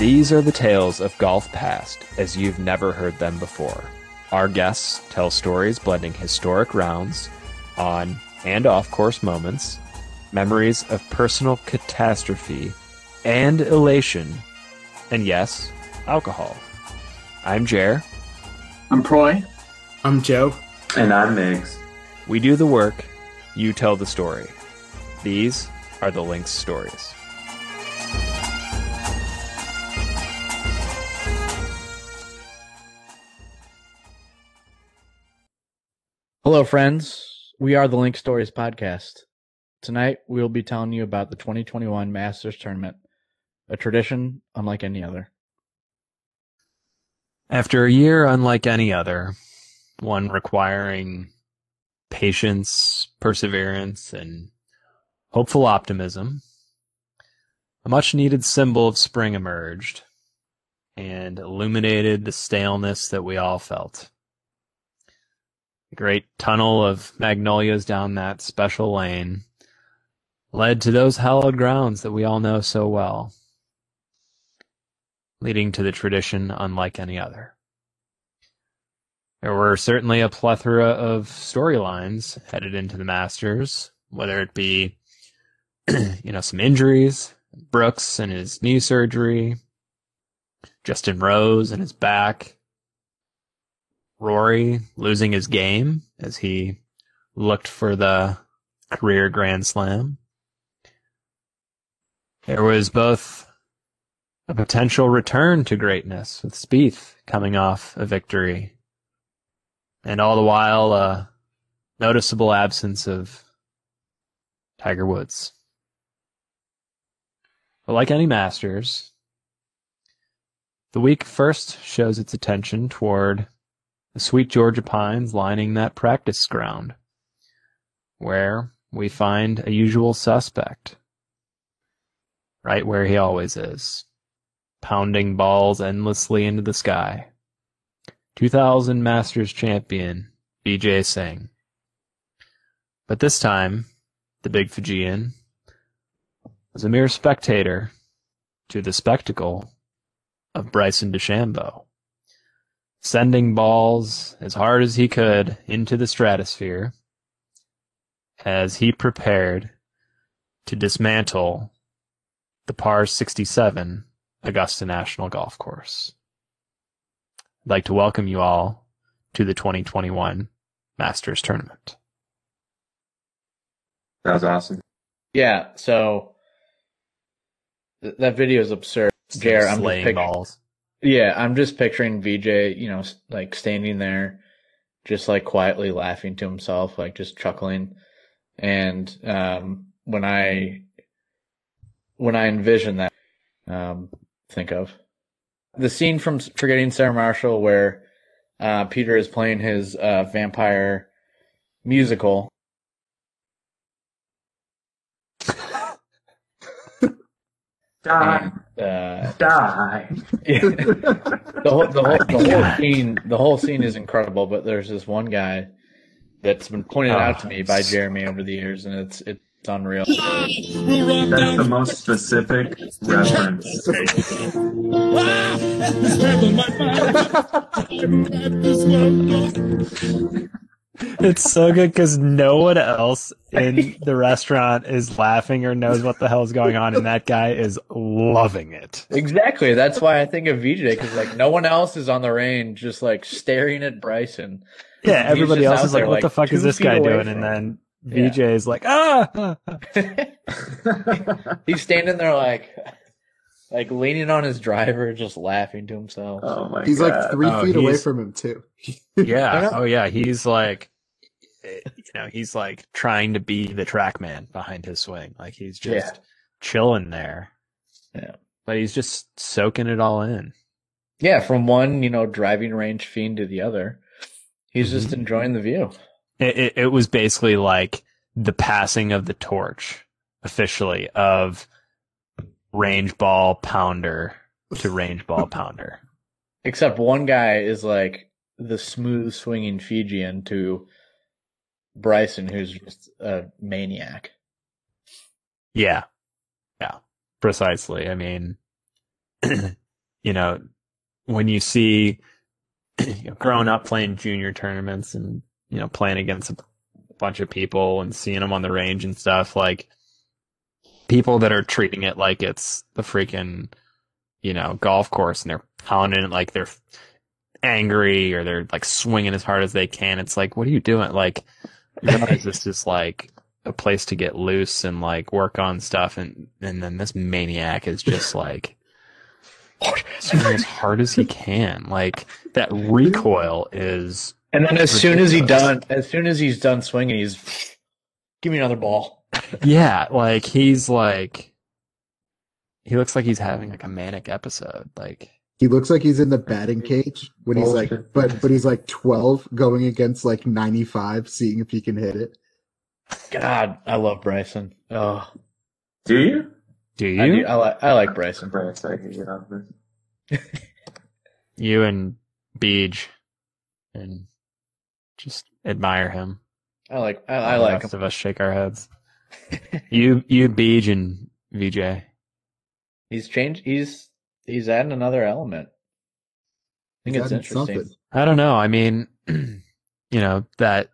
These are the tales of golf past as you've never heard them before. Our guests tell stories blending historic rounds, on and off course moments, memories of personal catastrophe and elation, and yes, alcohol. I'm Jer. I'm Proy. I'm Joe. And I'm Migs. We do the work, you tell the story. These are the Lynx stories. Hello, friends. We are the Link Stories podcast. Tonight, we will be telling you about the 2021 Masters Tournament, a tradition unlike any other. After a year unlike any other, one requiring patience, perseverance, and hopeful optimism, a much needed symbol of spring emerged and illuminated the staleness that we all felt. The great tunnel of magnolias down that special lane led to those hallowed grounds that we all know so well, leading to the tradition unlike any other. There were certainly a plethora of storylines headed into the Masters, whether it be, you know, some injuries, Brooks and his knee surgery, Justin Rose and his back, Rory losing his game as he looked for the career Grand Slam. There was both a potential return to greatness with Spieth coming off a victory, and all the while a noticeable absence of Tiger Woods. But like any Masters, the week first shows its attention toward the sweet Georgia pines lining that practice ground, where we find a usual suspect, right where he always is, pounding balls endlessly into the sky. 2000 Masters champion, VJ Singh. But this time, the big Fijian was a mere spectator to the spectacle of Bryson DeChambeau sending balls as hard as he could into the stratosphere as he prepared to dismantle the par 67 Augusta National Golf Course. I'd like to welcome you all to the 2021 Masters Tournament. That was awesome. Yeah, so th- that video is absurd. Jared, I'm just Slaying balls. Yeah, I'm just picturing VJ, you know, like standing there, just like quietly laughing to himself, like just chuckling. And um, when I when I envision that, um, think of the scene from Forgetting Sarah Marshall where uh, Peter is playing his uh, vampire musical. Die. Uh, Die. the whole the whole the whole scene the whole scene is incredible, but there's this one guy that's been pointed out to me by Jeremy over the years, and it's it's unreal. That's the most specific reference. It's so good because no one else in the restaurant is laughing or knows what the hell is going on, and that guy is loving it. Exactly. That's why I think of VJ because like no one else is on the range, just like staring at Bryson. Yeah, He's everybody else is like, "What like, the fuck is this guy doing?" And then Yeah. VJ is like, "Ah!" He's standing there like like leaning on his driver, just laughing to himself. Oh my He's god. like three Oh, feet away from him too. yeah. Oh yeah. He's like, you know, he's like trying to be the track man behind his swing. Like he's just Yeah. chilling there. Yeah. But he's just soaking it all in. Yeah, from one, you know, driving range fiend to the other. He's just Mhm. enjoying the view. It, it, it was basically like the passing of the torch officially of range ball pounder to range ball pounder. Except one guy is like the smooth swinging Fijian to Bryson, who's just a maniac. Yeah. Yeah. Precisely. I mean, you know, when you see you know, growing up playing junior tournaments and, you know, playing against a bunch of people and seeing them on the range and stuff, like people that are treating it like it's the freaking, you know, golf course and they're pounding it like they're angry or they're like swinging as hard as they can. It's like, what are you doing? Like, you realize this is like a place to get loose and like work on stuff and and then this maniac is just like swinging as hard as he can like that recoil is And then as soon as he done, as soon as he's done swinging, he's give me another ball. Yeah like he's like he looks like he's having like a manic episode like He looks like he's in the batting cage when he's oh, like, but but he's like twelve going against like ninety five, seeing if he can hit it. God, I love Bryson. Oh, Do you? do I, do, you I like I like Bryson. Bryce, I can this. you and beej and just admire him I like I, All I the like rest him. of us shake our heads you you beej and vj He's changed. He's he's adding another element. I think He's it's interesting. something. I don't know. I mean, you know, that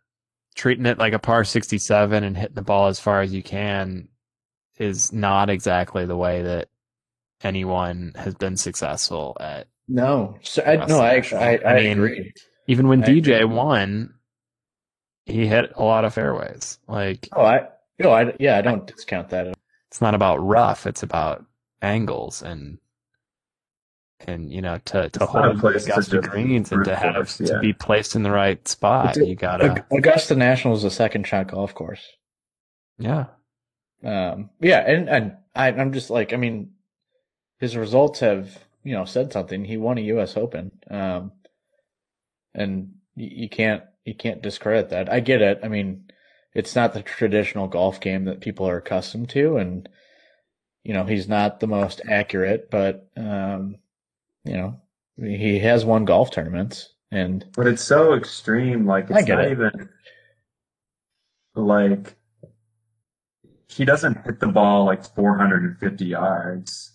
treating it like a par 67 and hitting the ball as far as you can is not exactly the way that anyone has been successful at. No, so I, no, I National. I, I, I mean, agree. Even when I DJ agree. won, he hit a lot of fairways. Like, Oh, I no, I yeah, I don't discount that. it's not about rough, it's about angles and and you know to to It's hold place to Augusta greens and to have force, to be placed in the right spot. But You gotta, Augusta National is a second shot golf course. yeah. Um, yeah, and and I, I'm just like, I mean, his results have you know said something. He won a U.S. Open, um, and you, you can't you can't discredit that. I get it. I mean, it's not the traditional golf game that people are accustomed to, and you know he's not the most accurate, but um, you know he has won golf tournaments, and But it's so extreme. Like it's not it. even like he doesn't hit the ball like 450 yards.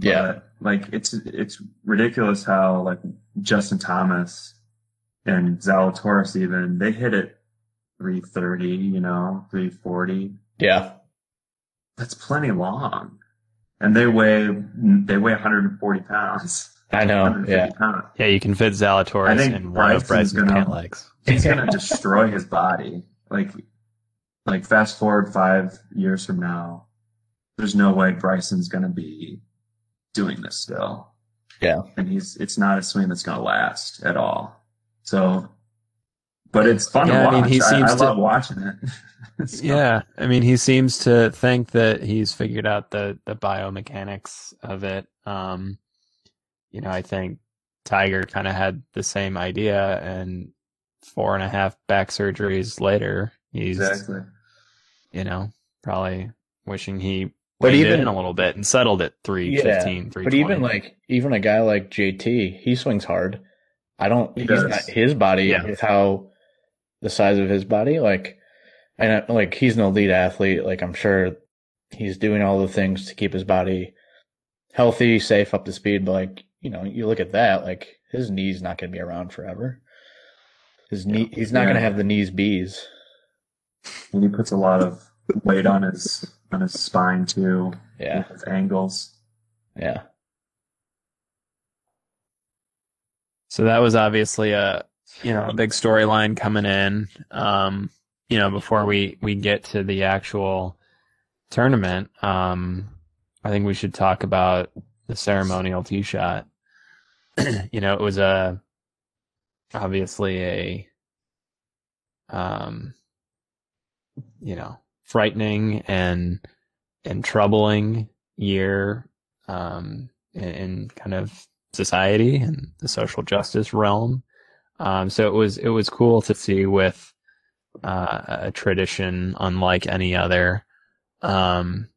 Yeah. Like it's it's ridiculous how like Justin Thomas and Zalatoris even they hit it 330, you know, 340. yeah, That's plenty long. And they weigh they weigh 140 pounds. I know. Yeah, pounds. Yeah, you can fit I Zalatoris in one of Bryson's Bryson's gonna- pant legs. he's gonna destroy his body. Like, like fast forward five years from now, there's no way Bryson's gonna be doing this still. Yeah. and he's it's not a swing that's gonna last at all. So, but it's fun Yeah, to I mean, he I, seems I to- love watching it. So, Yeah, I mean, he seems to think that he's figured out the the biomechanics of it. Um, you know, I think Tiger kind of had the same idea, and four and a half back surgeries later, he's exactly. you know probably wishing he But even- in a little bit and settled at 315, But even like even a guy like JT, he swings hard. I don't. He he's does. not his body Yeah. with how the size of his body. Like, and I- like he's an elite athlete. Like I'm sure he's doing all the things to keep his body healthy, safe, up to speed. But like you know, you look at that. Like his knees not going to be around forever. His knee, he's not Yeah. going to have the knees bees. And he puts a lot of weight on his on his spine too. Yeah, with his angles. yeah. So that was obviously a you know a big storyline coming in. Um, you know, before we we get to the actual tournament, um, I think we should talk about the ceremonial tee shot. you know, it was a obviously a um, you know, frightening and and troubling year um, in, in kind of society and the social justice realm. Um, so it was it was cool to see with uh, a tradition unlike any other, um,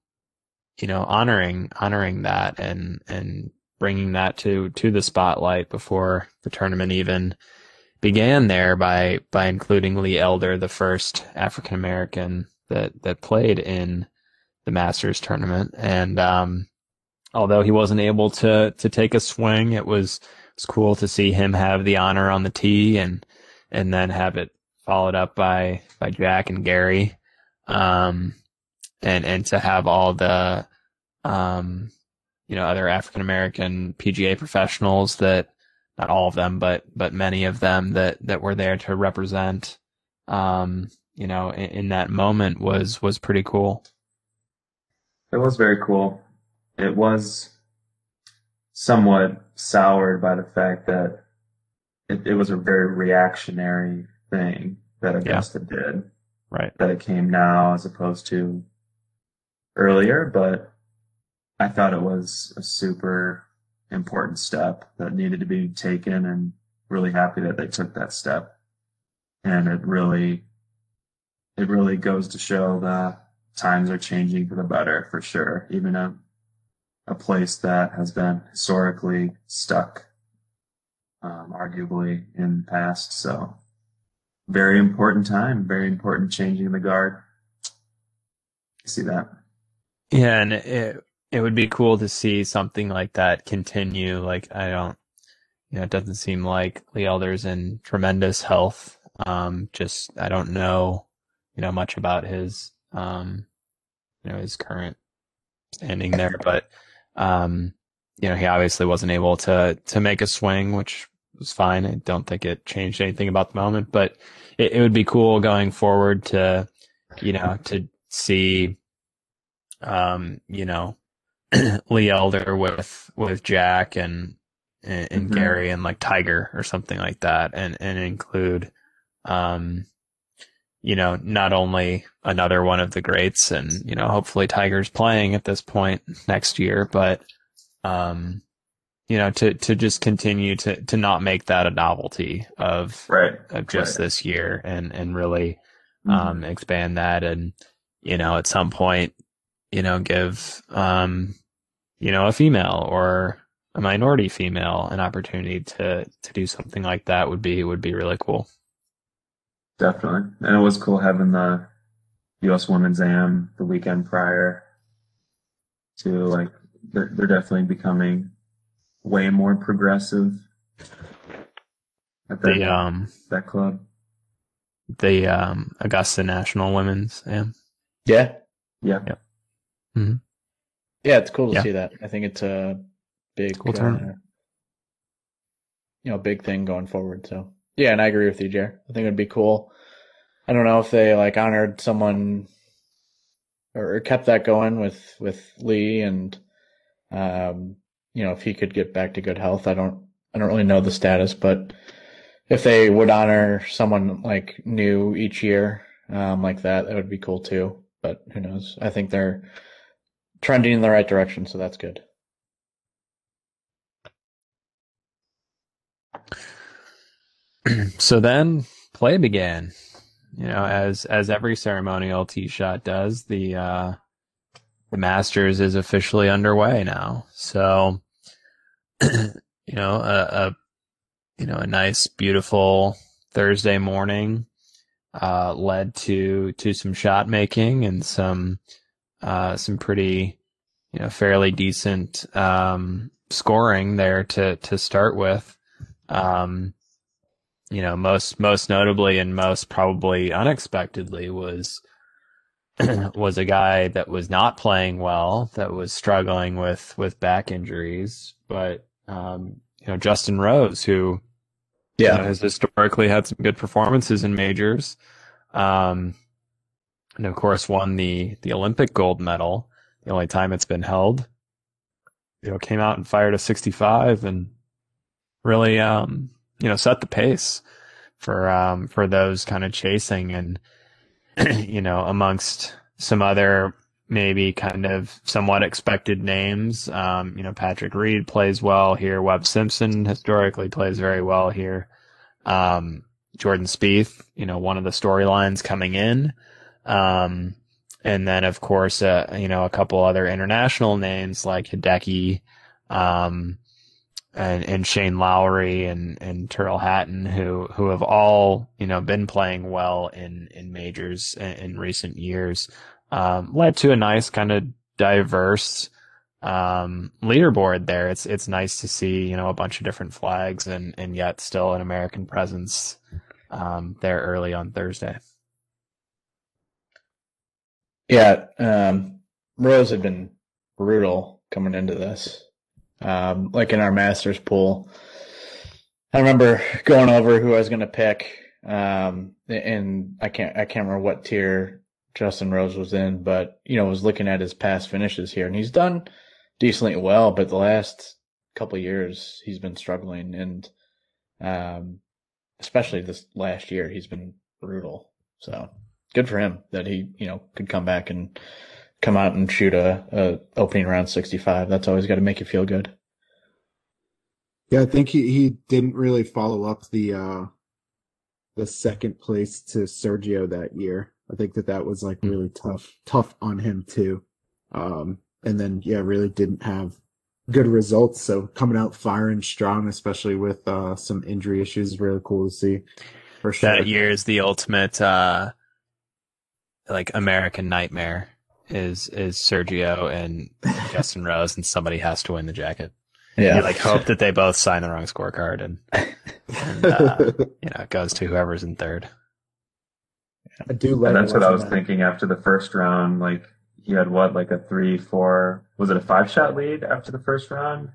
you know, honoring honoring that and and bringing that to to the spotlight before the tournament even began there by by including Lee Elder, the first African American that that played in the Masters tournament, and um, although he wasn't able to to take a swing, it was it's cool to see him have the honor on the tee and and then have it followed up by by Jack and Gary, um, and and to have all the um, you know other African American PGA professionals that not all of them, but but many of them that that were there to represent, um, you know, in, in that moment was was pretty cool. It was very cool. It was somewhat soured by the fact that it, it was a very reactionary thing that Augusta yeah. did. Right. That it came now as opposed to earlier, but I thought it was a super important step that needed to be taken and really happy that they took that step. And it really, it really goes to show that times are changing for the better for sure. Even a, place that has been historically stuck, um, arguably in the past. So very important time, very important changing the guard. See that. Yeah. And it, it would be cool to see something like that continue. Like, I don't, you know, it doesn't seem like Lee Elder's in tremendous health. Um, just, I don't know, you know, much about his, um, you know, his current standing there, but, um, you know, he obviously wasn't able to, to make a swing, which was fine. I don't think it changed anything about the moment, but it, it would be cool going forward to, you know, to see, um, you know, Lee Elder with, with Jack and, and, and mm-hmm. Gary and like Tiger or something like that and, and include, um, you know, not only another one of the greats and, you know, hopefully Tiger's playing at this point next year, but, um, you know, to, to just continue to, to not make that a novelty of, right. of just right. this year and, and really, mm-hmm. um, expand that. And, you know, at some point, you know, give, um, you know, a female or a minority female an opportunity to, to do something like that would be, would be really cool. Definitely. And it was cool having the U.S. Women's Am the weekend prior to like, they're, they're definitely becoming way more progressive at that, the, um, that club. The, um, Augusta National Women's Am. Yeah. Yeah. Yep. Mm-hmm. Yeah, it's cool to yeah. see that. I think it's a big, cool uh, you know, big thing going forward. So yeah, and I agree with you, Jer. I think it'd be cool. I don't know if they like honored someone or kept that going with with Lee and um you know if he could get back to good health. I don't I don't really know the status, but if they would honor someone like new each year um like that, that would be cool too. But who knows? I think they're trending in the right direction, so that's good. so then play began. You know, as as every ceremonial tee shot does, the uh the Masters is officially underway now. So you know, a, a you know, a nice beautiful Thursday morning uh led to to some shot making and some uh, some pretty, you know, fairly decent um, scoring there to to start with. Um, you know, most most notably and most probably unexpectedly was was a guy that was not playing well, that was struggling with with back injuries, but um, you know, Justin Rose, who yeah you know, has historically had some good performances in majors. Um, and of course won the the Olympic gold medal, the only time it's been held. You know, came out and fired a 65 and really, um, you know, set the pace for um for those kind of chasing and you know amongst some other maybe kind of somewhat expected names. Um, you know, Patrick Reed plays well here. Webb Simpson historically plays very well here. Um, Jordan Spieth, you know, one of the storylines coming in. Um, and then of course, uh, you know, a couple other international names like Hideki, um, and, and Shane Lowry and, and Tyrrell Hatton who, who have all, you know, been playing well in, in majors in, in recent years um, led to a nice kind of diverse um, leaderboard there. It's it's nice to see you know a bunch of different flags and and yet still an American presence um, there early on Thursday. Yeah, um, Rose had been brutal coming into this. Um, like in our Masters pool, I remember going over who I was going to pick, um, and I can't I can't remember what tier Justin Rose was in, but you know, was looking at his past finishes here, and he's done decently well. But the last couple years, he's been struggling, and um, especially this last year, he's been brutal. So good for him that he you know could come back and come out and shoot a, a opening round 65. That's always got to make you feel good. Yeah, I think he, he didn't really follow up the uh the second place to Sergio that year. I think that that was like really tough, tough on him too. Um, and then yeah, really didn't have good results. So coming out firing strong, especially with uh, some injury issues, is really cool to see. For sure. That year is the ultimate, uh, like American nightmare. Is is Sergio and Justin Rose, and somebody has to win the jacket. Yeah, you like hope that they both sign the wrong scorecard, and, and uh, you know it goes to whoever's in third. I do like. that's what I was that. thinking after the first round. Like he had what, like a three, four? Was it a five shot lead after the first round?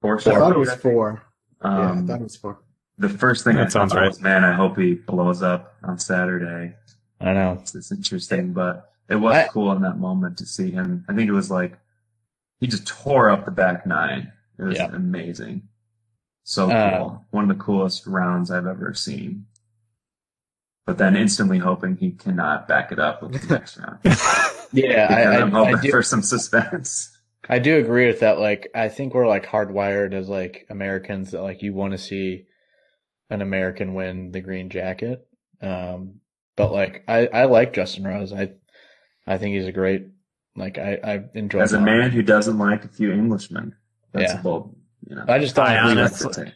Four I shot. thought lead, it was I think. four. yeah, I Um, thought it was four. the first thing That I thought sounds right. was, man, I hope he blows up on Saturday. I know. It's, it's interesting, but it was I- cool in that moment to see him. I think it was like he just tore up the back nine. It was Yeah. amazing. So Uh, cool. One of the coolest rounds I've ever seen. But then instantly hoping he cannot back it up with the next round. Yeah, I, I hoping do. for some suspense. I do agree with that. Like, I think we're like hardwired as like Americans that like you want to see an American win the green jacket. Um, but like, I, I like Justin Rose. I, I think he's a great, like, I, I enjoy As a him. man who doesn't like a few Englishmen, that's Yeah. a bold, you know. I just don't I honestly-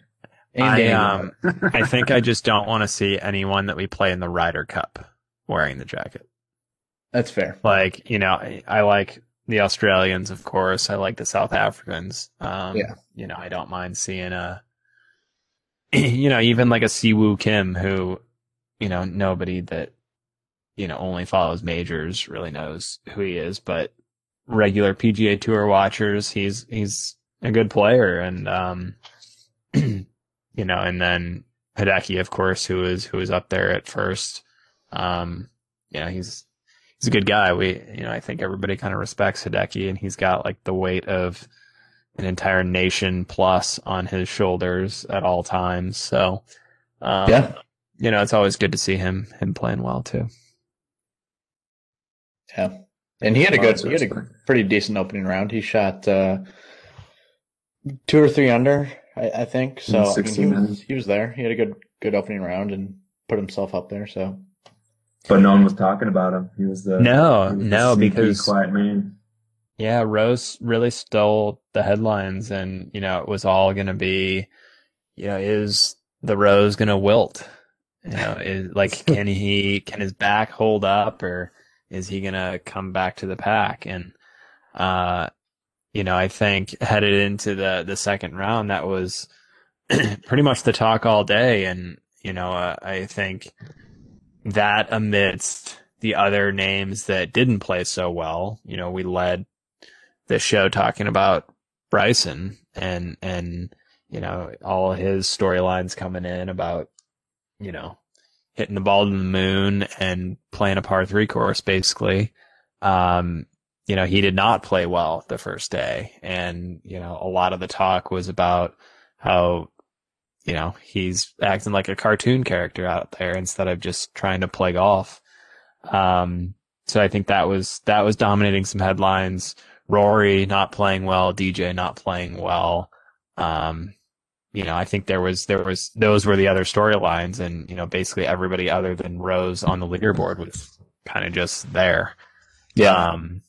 I, um, I think I just don't want to see anyone that we play in the Ryder Cup wearing the jacket. That's fair. Like, you know, I, I like the Australians, of course. I like the South Africans. Um, Yeah. You know, I don't mind seeing a, you know, even like a Si Woo Kim who, you know, nobody that, you know, only follows majors really knows who he is, but regular PGA Tour watchers, he's, he's a good player. And, um, you know, and then Hideki, of course, who is, who is up there at first. Um, you know, he's, he's a good guy. We, you know, I think everybody kind of respects Hideki and he's got like the weight of an entire nation plus on his shoulders at all times. So, um, Yeah. you know, it's always good to see him, him playing well too. Yeah. And he had a good, he had a pretty decent opening round. He shot, uh, two or three under, I, I think. So, I mean, he, was, he was there. He had a good, good opening round and put himself up there. So, But no one was talking about him. He was the No, was no, sneaky, because- quiet man. Yeah, Rose really stole the headlines and, you know, it was all going to be, you know, is the Rose going to wilt? You know, is like, can he, can his back hold up or is he going to come back to the pack? And, uh, you know, I think headed into the, the second round, that was pretty much the talk all day. And, you know, uh, I think that amidst the other names that didn't play so well, you know, we led the show talking about Bryson and and you know all his storylines coming in about you know hitting the ball to the moon and playing a par three course basically. Um, you know he did not play well the first day, and you know a lot of the talk was about how you know, he's acting like a cartoon character out there instead of just trying to play golf. Um, so I think that was, that was dominating some headlines. Rory not playing well, DJ not playing well. Um, you know, I think there was, there was, those were the other storylines and, you know, basically everybody other than Rose on the leaderboard was kind of just there. Yeah. Um,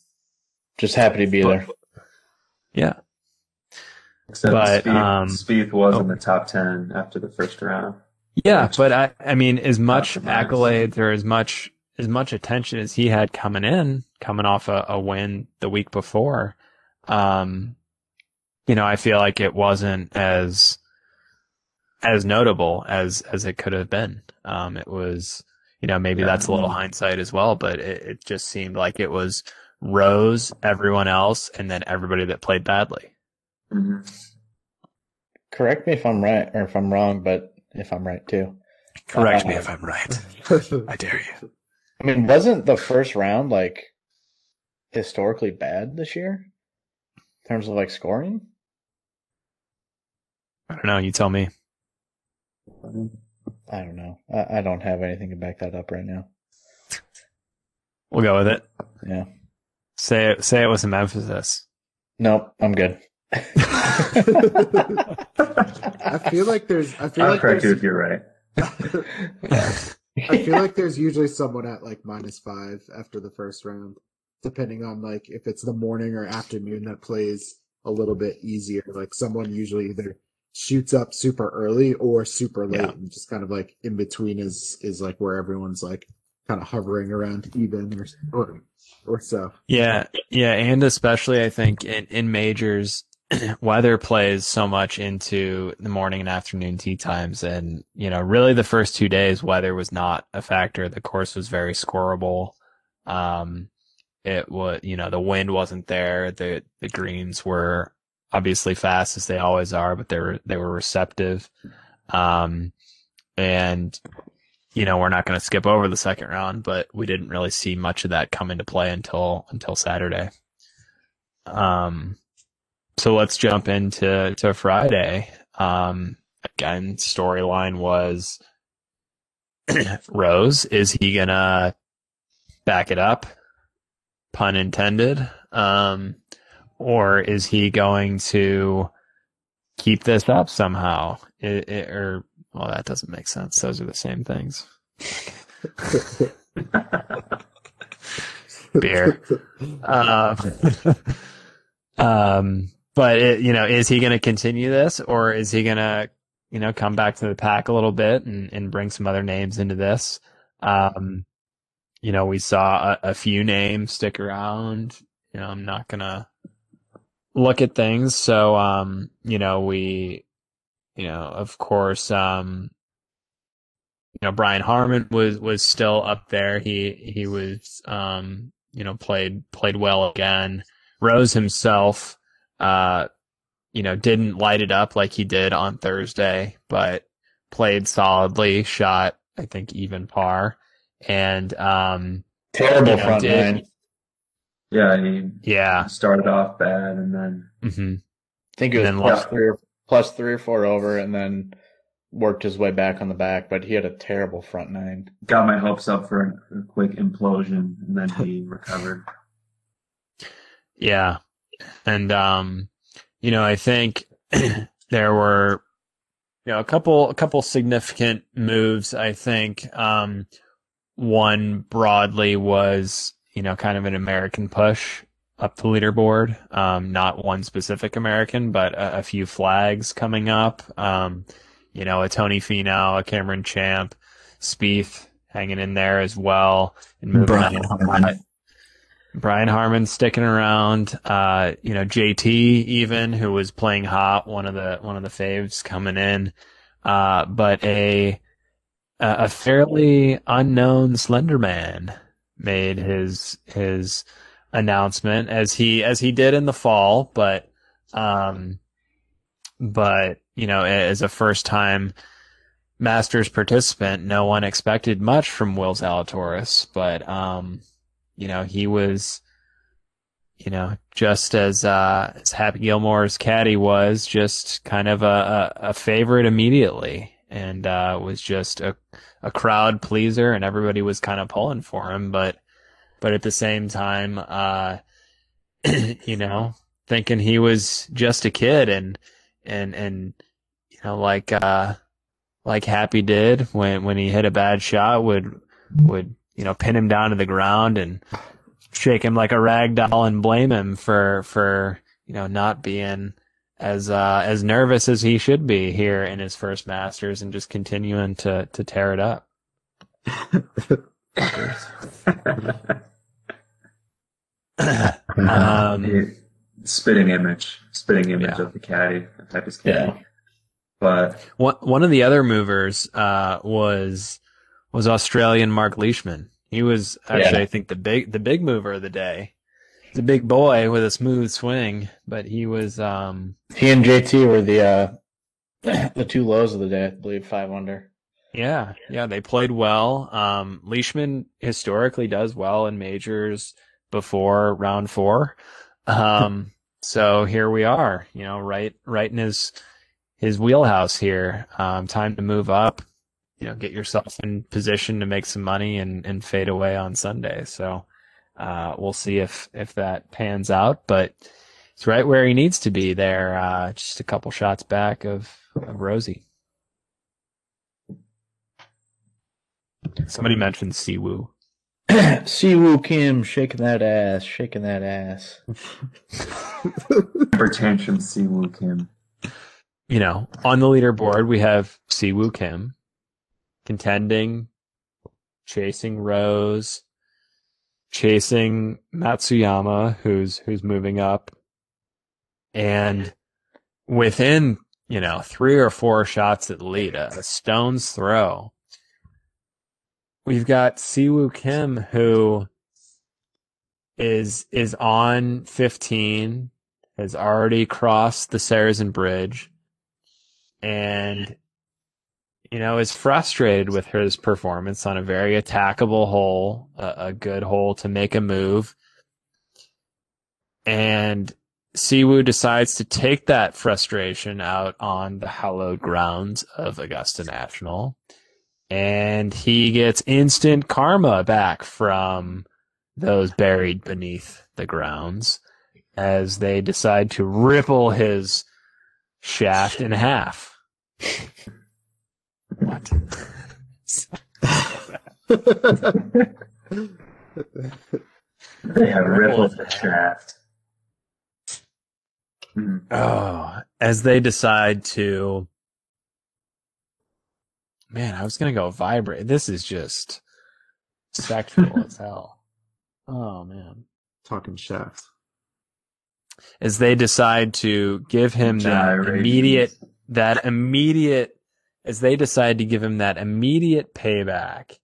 Just happy to be there. yeah. Except But, Spieth, um, Spieth was oh. in the top 10 after the first round. Yeah, but I, I mean, as much accolades or as much, as much attention as he had coming in, coming off a, a win the week before, um, you know, I feel like it wasn't as, as notable as, as it could have been. Um, it was, you know, maybe Yeah. that's a little hindsight as well, but it, it just seemed like it was Rose, everyone else, and then everybody that played badly. hmm Correct me if I'm right or if I'm wrong, but if I'm right too. Correct Uh, me if I'm right. I dare you. I mean, wasn't the first round like historically bad this year in terms of like scoring? I don't know. You tell me. I don't know. I, I don't have anything to back that up right now. We'll go with it. Yeah. Say it, say it with some emphasis. Nope, I'm good. I feel like there's. I feel I'll like correct you if you're right. I feel like there's usually someone at like minus five after the first round, depending on like if it's the morning or afternoon that plays a little bit easier. Like someone usually either shoots up super early or super late, Yeah. and just kind of like in between is is like where everyone's like kind of hovering around even or or, or so. Yeah, yeah, and especially I think in, in majors, weather plays so much into the morning and afternoon tee times, and you know, really the first two days, weather was not a factor. The course was very scoreable. Um, it was, you know, the wind wasn't there. The the greens were obviously fast as they always are, but they were they were receptive. Um, and you know, we're not going to skip over the second round, but we didn't really see much of that come into play until until Saturday. Um, so let's jump into to Friday. Um, again, storyline was Rose. Is he gonna back it up? Pun intended. Um, or is he going to keep this up somehow? It, it, or well, that doesn't make sense. Those are the same things. Beer. Um, um, but it, you know, is he going to continue this, or is he going to, you know, come back to the pack a little bit and, and bring some other names into this? Um, you know, we saw a, a few names stick around. You know, I'm not gonna look at things. So, um, you know, we, you know, of course, um, you know, Brian Harman was, was still up there. He, he was, um, you know, played, played well again. Rose himself, uh, you know, didn't light it up like he did on Thursday, but played solidly, shot, I think, even par. And, um, Terrible You know, front did- nine. Yeah, he yeah. started off bad and then mm-hmm. I think it was then plus lost. three or plus three or four over, and then worked his way back on the back. But he had a terrible front nine. got my hopes up for a, a quick implosion and then he recovered. Yeah. And, um, you know, I think there were, you know, a couple, a couple significant moves. I think, um, one broadly was, you know, kind of an American push up the leaderboard. Um, not one specific American, but a, a few flags coming up. Um, you know, a Tony Finau, a Cameron Champ, Spieth hanging in there as well. And moving Brian. Harman. Brian Harman sticking around. Uh, you know, JT even who was playing hot, one of the one of the faves coming in. Uh, but a a fairly unknown Slender Man made his his announcement as he as he did in the fall, but um, but you know, as a first time Masters participant, no one expected much from Will Zalatoris, but um, you know, he was you know, just as uh, as Happy Gilmore's caddy was, just kind of a, a, a favorite immediately, and uh, was just a a crowd pleaser, and everybody was kind of pulling for him. But but at the same time, uh, you know, thinking he was just a kid, and and and you know, like uh, like Happy did when when he hit a bad shot, would would you know pin him down to the ground and shake him like a rag doll and blame him for for you know not being as uh, as nervous as he should be here in his first Masters and just continuing to to tear it up. um, spitting image, spitting image Yeah. of the caddy, the type of caddy. Yeah. But one one of the other movers uh, was was Australian Mark Leishman. He was actually, Yeah. I think, the big the big mover of the day. He's a big boy with a smooth swing, but he was um, He and JT were the uh, the two lows of the day, I believe, five under. Yeah, yeah, they played well. Um, Leishman historically does well in majors before round four. Um, so here we are, you know, right, right in his, his wheelhouse here. Um, time to move up, you know, get yourself in position to make some money and, and fade away on Sunday. So, uh, we'll see if, if that pans out, but it's right where he needs to be there, uh, just a couple shots back of, of Rosie. Somebody mentioned Si Woo. Si Woo Kim shaking that ass, shaking that ass. hypertension Si Woo Kim. You know, on the leaderboard we have Si Woo Kim contending, chasing Rose, chasing Matsuyama, who's who's moving up, and within you know three or four shots at lead, a, stone's throw. We've got Si Woo Kim who is is on 15, has already crossed the Sarazen Bridge, and you know is frustrated with his performance on a very attackable hole, a, a good hole to make a move, and Si Woo decides to take that frustration out on the hallowed grounds of Augusta National and he gets instant karma back from those buried beneath the grounds as they decide to ripple his shaft in half. What? They have rippled the shaft. Oh, as they decide to. Man, I was gonna go vibrate. This is just sexual as hell. Oh man. Talking shaft. As they decide to give him that immediate, that immediate, as they decide to give him that immediate payback,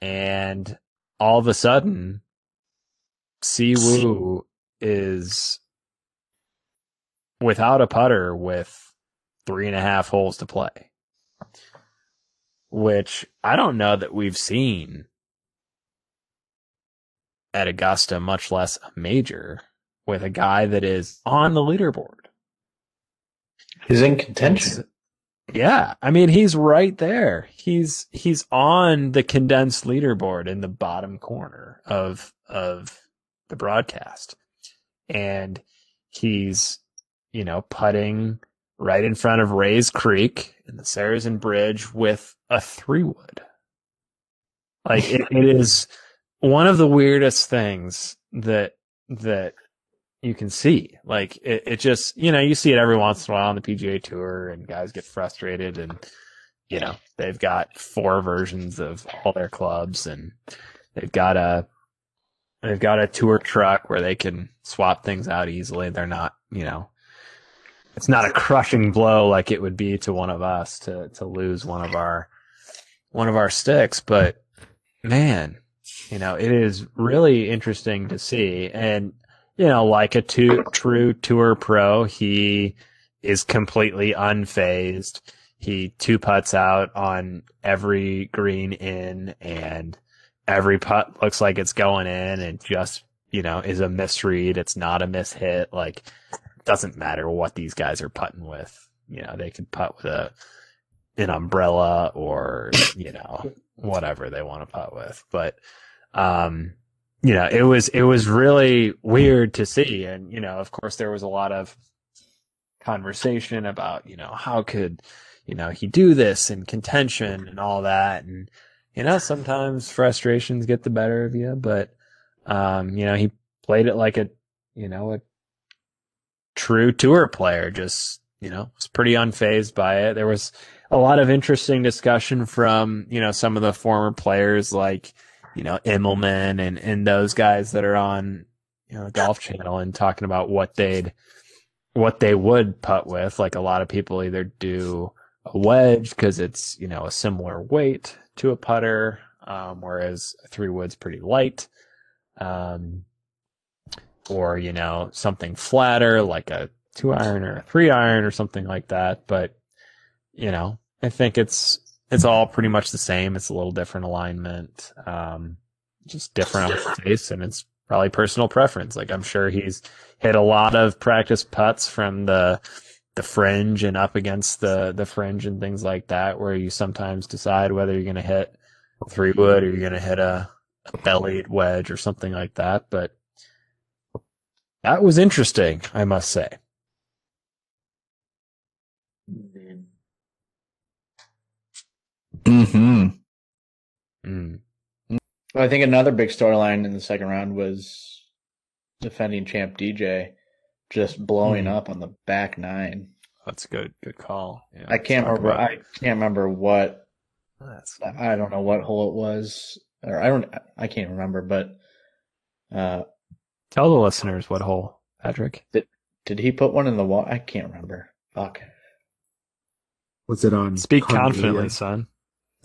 and all of a sudden, Si Woo is without a putter with three and a half holes to play. Which I don't know that we've seen at Augusta, much less a major, with a guy that is on the leaderboard. He's in contention. Yeah, I mean he's right there. He's he's on the condensed leaderboard in the bottom corner of of the broadcast. And he's, you know, putting right in front of Rae's Creek and the Sarazen Bridge with a three wood. Like it, it is one of the weirdest things that that you can see. Like it, it just you know, you see it every once in a while on the PGA tour and guys get frustrated and you know, they've got four versions of all their clubs and they've got a they've got a tour truck where they can swap things out easily. They're not, you know, it's not a crushing blow like it would be to one of us to to lose one of our one of our sticks, but man, you know, it is really interesting to see and you know, like a two, true tour pro, he is completely unfazed. He two putts out on every green in and every putt looks like it's going in and just, you know, is a misread. It's not a mishit. Like, doesn't matter what these guys are putting with. You know, they could putt with a, an umbrella or, you know, whatever they want to putt with. But, um, you know, it was, it was really weird to see. And, you know, of course there was a lot of conversation about, you know, how could, you know, he do this and contention and all that. And, you know, sometimes frustrations get the better of you, but, um, you know, he played it like a, you know, a true tour player, just, you know, was pretty unfazed by it. There was a lot of interesting discussion from, you know, some of the former players like, you know, Immelman and, and those guys that are on, you know, Golf Channel and talking about what they'd, what they would putt with. Like a lot of people either do a wedge because it's, you know, a similar weight to a putter, um, whereas three wood's pretty light. Um, or, you know, something flatter like a two iron or a three iron or something like that. But, you know, I think it's, it's all pretty much the same. It's a little different alignment, um, just different on the face and it's probably personal preference. Like I'm sure he's hit a lot of practice putts from the, the fringe and up against the, the fringe and things like that, where you sometimes decide whether you're going to hit three wood or you're going to hit a, a bellied wedge or something like that. But that was interesting, I must say. Mm-hmm. Mm. I think another big storyline in the second round was defending champ DJ just blowing Hmm. up on the back nine. That's a good. Good call. Yeah, I can't remember. about- I can't remember what. That's I don't know what hole it was, or I don't. I can't remember. But uh, Tell the listeners what hole, Patrick. did did he put one in the wall? I can't remember. Fuck. Was it on? Speak confidently, son.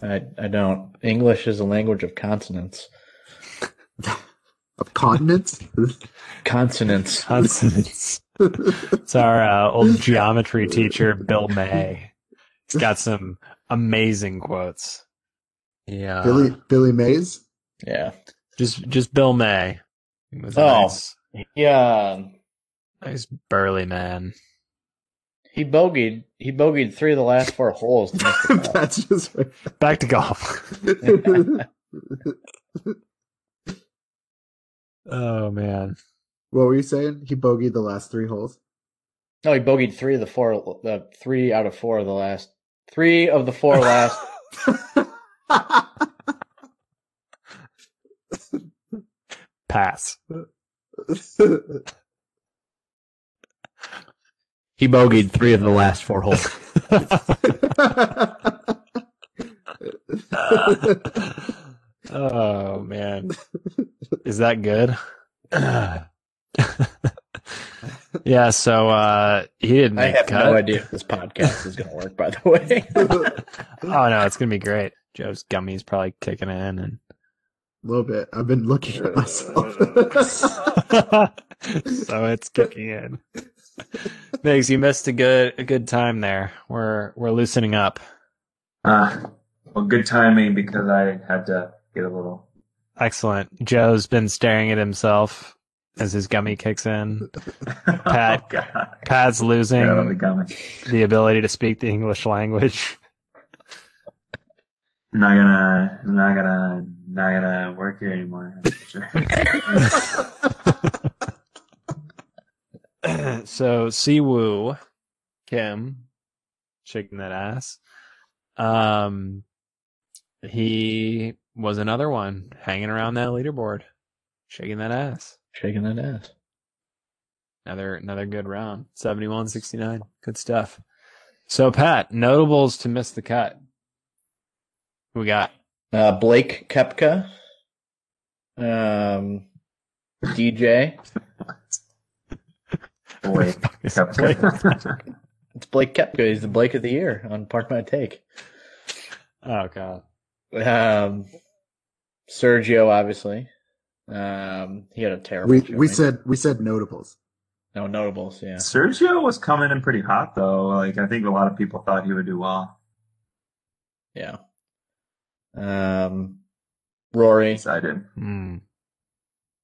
I I don't. English is a language of consonants. Of continents? Consonants. Consonants. it's our uh, old geometry teacher, Bill May. He's got some amazing quotes. Yeah, Billy Billy Mays? Yeah. just just Bill May. He was Oh. nice, Yeah. nice burly man. He bogeyed. He bogeyed three of the last four holes. To miss the cut. That's just Back to golf. oh man, What were you saying? He bogeyed the last three holes. No, he bogeyed three of the four. The three out of four of the last. Three of the four last. pass. He bogeyed three of the last four holes. oh man, is that good? yeah. So uh, he didn't I make have cut. no idea if this podcast is going to work. By the way, Oh no, it's gonna be great. Joe's gummy's probably kicking in, and A little bit. I've been looking at myself. so it's kicking in. Migs, you missed a good a good time there. We're we're loosening up. Uh, well, good timing because I had to get a little. Excellent. Joe's been staring at himself as his gummy kicks in. Pat- oh, Pat's losing the the ability to speak the English language. I'm not gonna, I'm not gonna, not gonna work here anymore. So Si Woo Kim shaking that ass. Um he was another one hanging around that leaderboard, shaking that ass. shaking that ass. Another another good round. 71-69. Good stuff. So Pat, notables to miss the cut. Who we got? Uh, Blake Koepka. Um, DJ. Boy, It's Blake Koepka. He's the Blake of the year on Park My Take. Oh god. Um, Sergio, obviously. Um, he had a terrible. we showing. we said we said notables. no notables. Yeah. Sergio was coming in pretty hot though. Like I think a lot of people thought he would do well. Yeah. Um, Rory. Yes, I did. Hmm.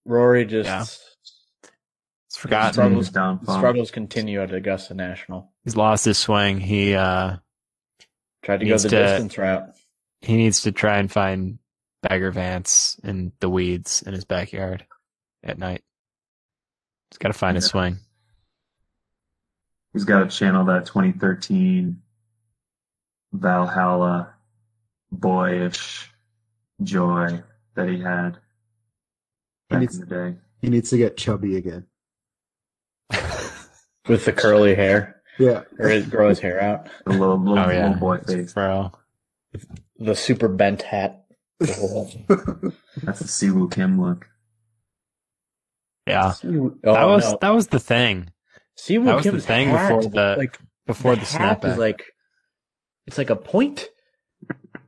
Rory just Yeah. It's forgotten. struggles, His downfall. struggles continue at Augusta National. He's lost his swing. He uh Tried to go the to- distance route. he needs to try and find Bagger Vance in the weeds in his backyard at night. He's got to find his swing. He's got to channel that 2013 Valhalla boyish joy that he had back needs- in the day. He needs to get chubby again. With the curly hair, Yeah. or his, grow his hair out. The little, little, Oh yeah, little boy face. bro. The super bent hat. That's the Si Woo Kim look. Yeah, oh, that was no. that was the thing See that what was the thing hat, before the- like before the, hat snapback. is like it's like a point.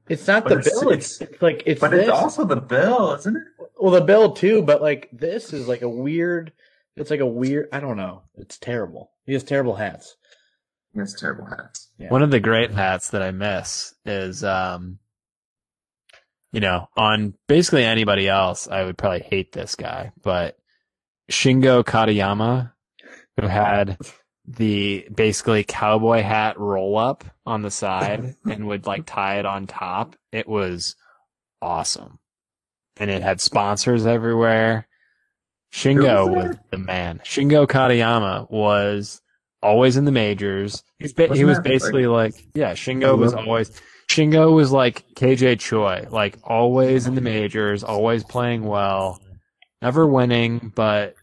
It's not the it's- bill. It's, it's like it's But this. it's also the bill, isn't it? well the bill too, but like this is like a weird. It's like a weird. I don't know. It's terrible. He has terrible hats. He has terrible hats. Yeah. One of the great hats that I miss is, um, you know, on basically anybody else, I would probably hate this guy, but Shingo Katayama, who had the basically cowboy hat roll up on the side and would like tie it on top. It was awesome. And it had sponsors everywhere. Shingo was was the man. Shingo Katayama was always in the majors. He's ba- he Wasn't was basically like, yeah, Shingo was always Shingo was like KJ Choi, like always in the majors, always playing well, never winning, but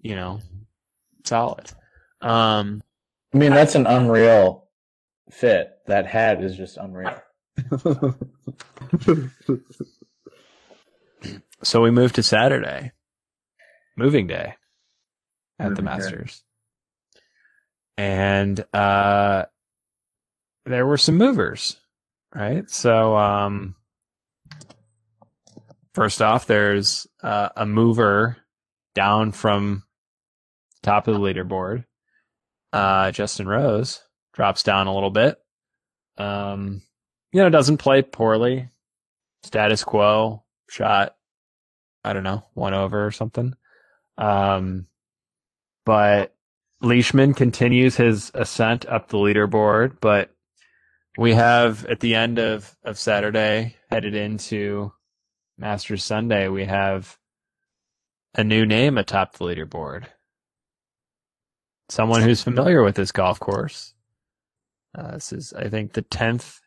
you know, solid. Um, I mean, that's an unreal fit. That hat is just unreal. so we moved to Saturday, moving day at the Moving day. Masters, and uh, there were some movers, right? So, um, first off, there's uh, a mover down from top of the leaderboard. Uh, Justin Rose drops down a little bit. Um, you know, doesn't play poorly. Status quo shot. I don't know, one over or something. Um, but Leishman continues his ascent up the leaderboard, but we have at the end of, of Saturday headed into Masters Sunday, we have a new name atop the leaderboard. Someone who's familiar with this golf course. Uh, this is, I think, the tenth,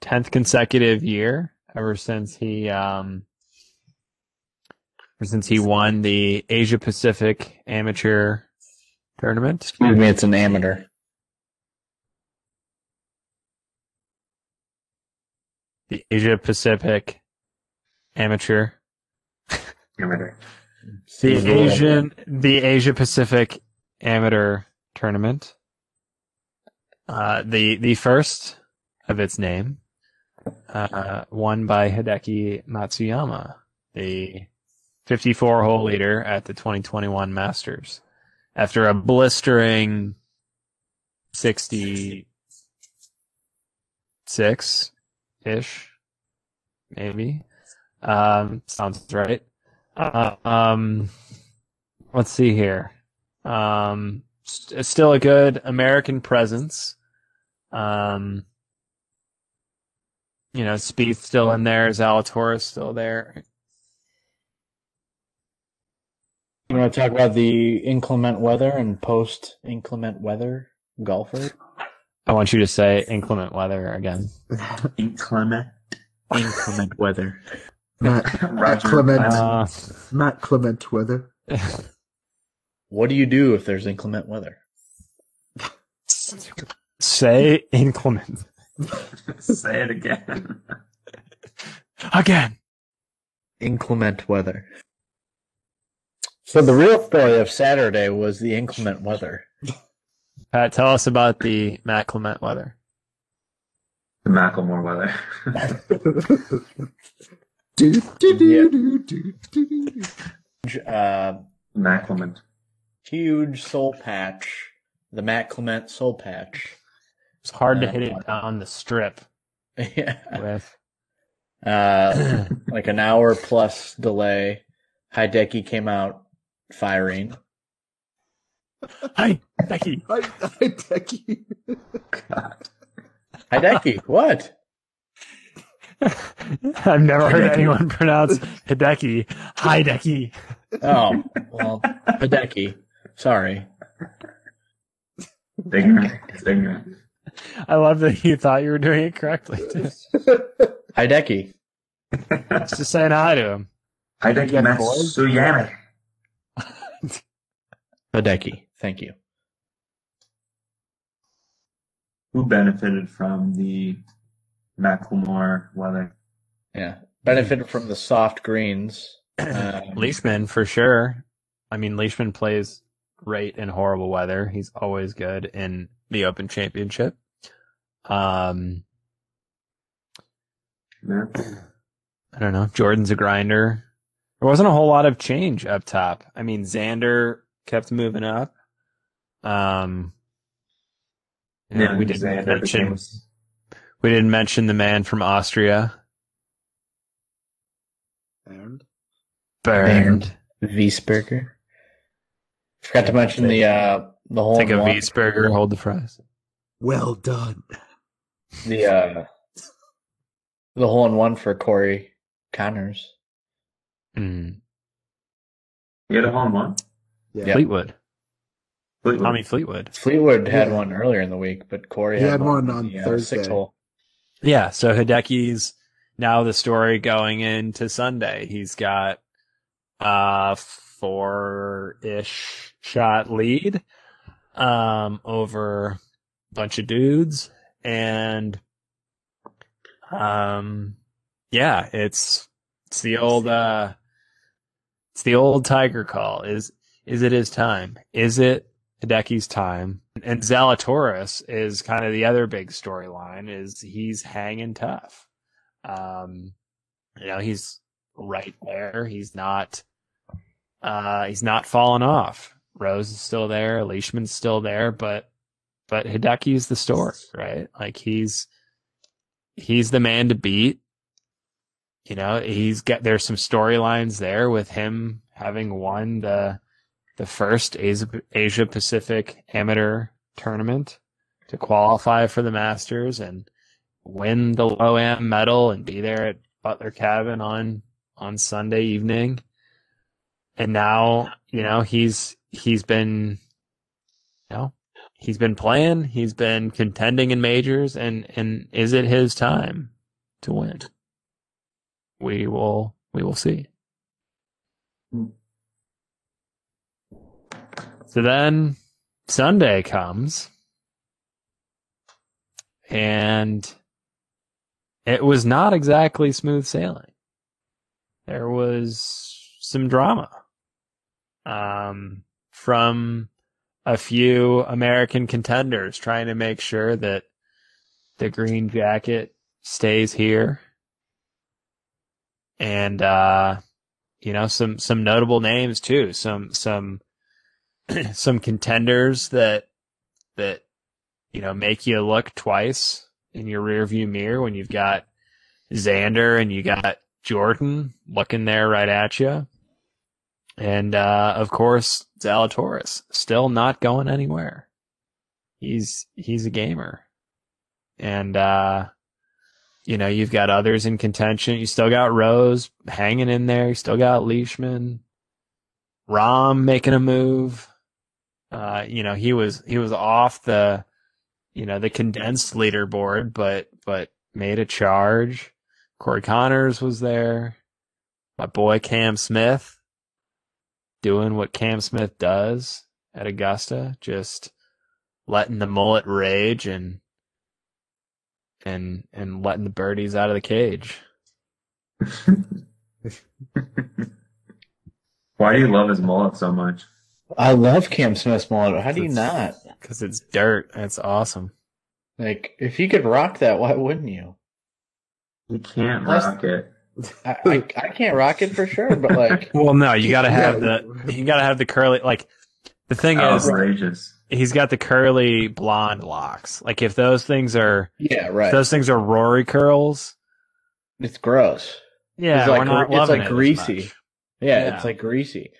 tenth consecutive year ever since he, um, since he won the Asia Pacific Amateur Tournament. Excuse me, it's an amateur. The Asia Pacific Amateur. Amateur. The Asian, the Asia Pacific Amateur Tournament. Uh, the the first of its name, uh, won by Hideki Matsuyama, the 54 hole leader at the 2021 Masters, after a blistering 66 ish, maybe. Um, sounds right. Uh, um, let's see here. Um, st- still a good American presence. Um, you know, Spieth still in there, Zalatoris still there. You want to talk about the inclement weather and post inclement weather golfer? I want you to say inclement weather again. Inclement. Inclement weather. Matt, Matt Roger. Clement. Uh, Matt Clement weather. What do you do if there's inclement weather? say inclement Say it again. again. Inclement weather. So the real story of Saturday was the inclement weather. Pat, tell us about the Matt Clement weather. The Macklemore weather. Do, do, do, do, do, do, do. Uh, Macklement. huge soul patch. The Matt Clement soul patch. It's hard to hit it down the strip yeah. with. Uh, like an hour plus delay Hideki came out firing. Hi, Becky. I, I Decky. Hideki, what? I've never heard Hideki. anyone pronounce Hideki. Hideki. Oh, well, Hideki. Sorry. It's ignorant. It's ignorant. I love that you thought you were doing it correctly. too. Hideki. Just saying hi to him. Hideki got? Matsuyama. Hideki. Thank you. Who benefited from the Macklemore weather? Yeah. Benefited from the soft greens. Um, Leishman for sure. I mean, Leishman plays great in horrible weather. He's always good in the Open Championship. Um, Yeah. I don't know. Jordan's a grinder. There wasn't a whole lot of change up top. I mean, Xander kept moving up. Um, you know, Yeah, we didn't Xander mention became- we didn't mention the man from Austria, And Bernd. Wiesberger. Forgot to mention the uh the whole Take a in Wiesberger, hold the fries. well done. the uh the hole in one for Corey Conners. Mm. You had a home run? Yeah. Yep. Fleetwood, Fleetwood. Tommy Fleetwood. Fleetwood had Yeah. one earlier in the week, but Corey He had, had one in on the, uh, Thursday. Six hole. Yeah, so Hideki's now the story going into Sunday. He's got a four ish shot lead um over a bunch of dudes and um yeah, it's it's the old uh it's the old tiger call. Is is it his time? Is it Hideki's time? And Zalatoris is kind of the other big storyline is he's hanging tough. Um, you know, he's right there. He's not, uh, he's not falling off. Rose is still there. Leishman's still there, but, but Hideki's the story, right? Like he's, he's the man to beat. You know, he's got, there's some storylines there with him having won the, the first Asia, Asia Pacific amateur tournament to qualify for the Masters and win the low am medal and be there at Butler Cabin on on Sunday evening. And now, you know, he's he's been you know, he's been playing, he's been contending in majors and and is it his time to win? We will we will see. So then Sunday comes and it was not exactly smooth sailing. There was some drama um, from a few American contenders trying to make sure that the green jacket stays here. And, uh, you know, some, some notable names too. Some, some, some contenders that, that, you know, make you look twice in your rearview mirror when you've got Xander and you got Jordan looking there right at you. And, uh, of course, Zalatoris still not going anywhere. He's, he's a gamer. And, uh, you know, you've got others in contention. You still got Rose hanging in there. You still got Leishman, Rahm making a move. Uh, you know, he was, he was off the, you know, the condensed leaderboard, but, but made a charge. Corey Conners was there. My boy Cam Smith doing what Cam Smith does at Augusta, just letting the mullet rage and, and, and letting the birdies out of the cage. Why do you love his mullet so much? I love Cam Smith's mullet. How do you not? Cause it's dirt. It's awesome. Like, if you could rock that, why wouldn't you? You can't Plus- rock it. I, I, I can't rock it for sure, but like, Well, no, you gotta have Yeah. the, you gotta have the curly, like, the thing is, Outrageous. He's got the curly blonde locks. Like if those things are, yeah, if right. those things are Rory curls, It's gross. yeah, It's like we're not gre- it's like it greasy. Yeah, Yeah. it's like greasy.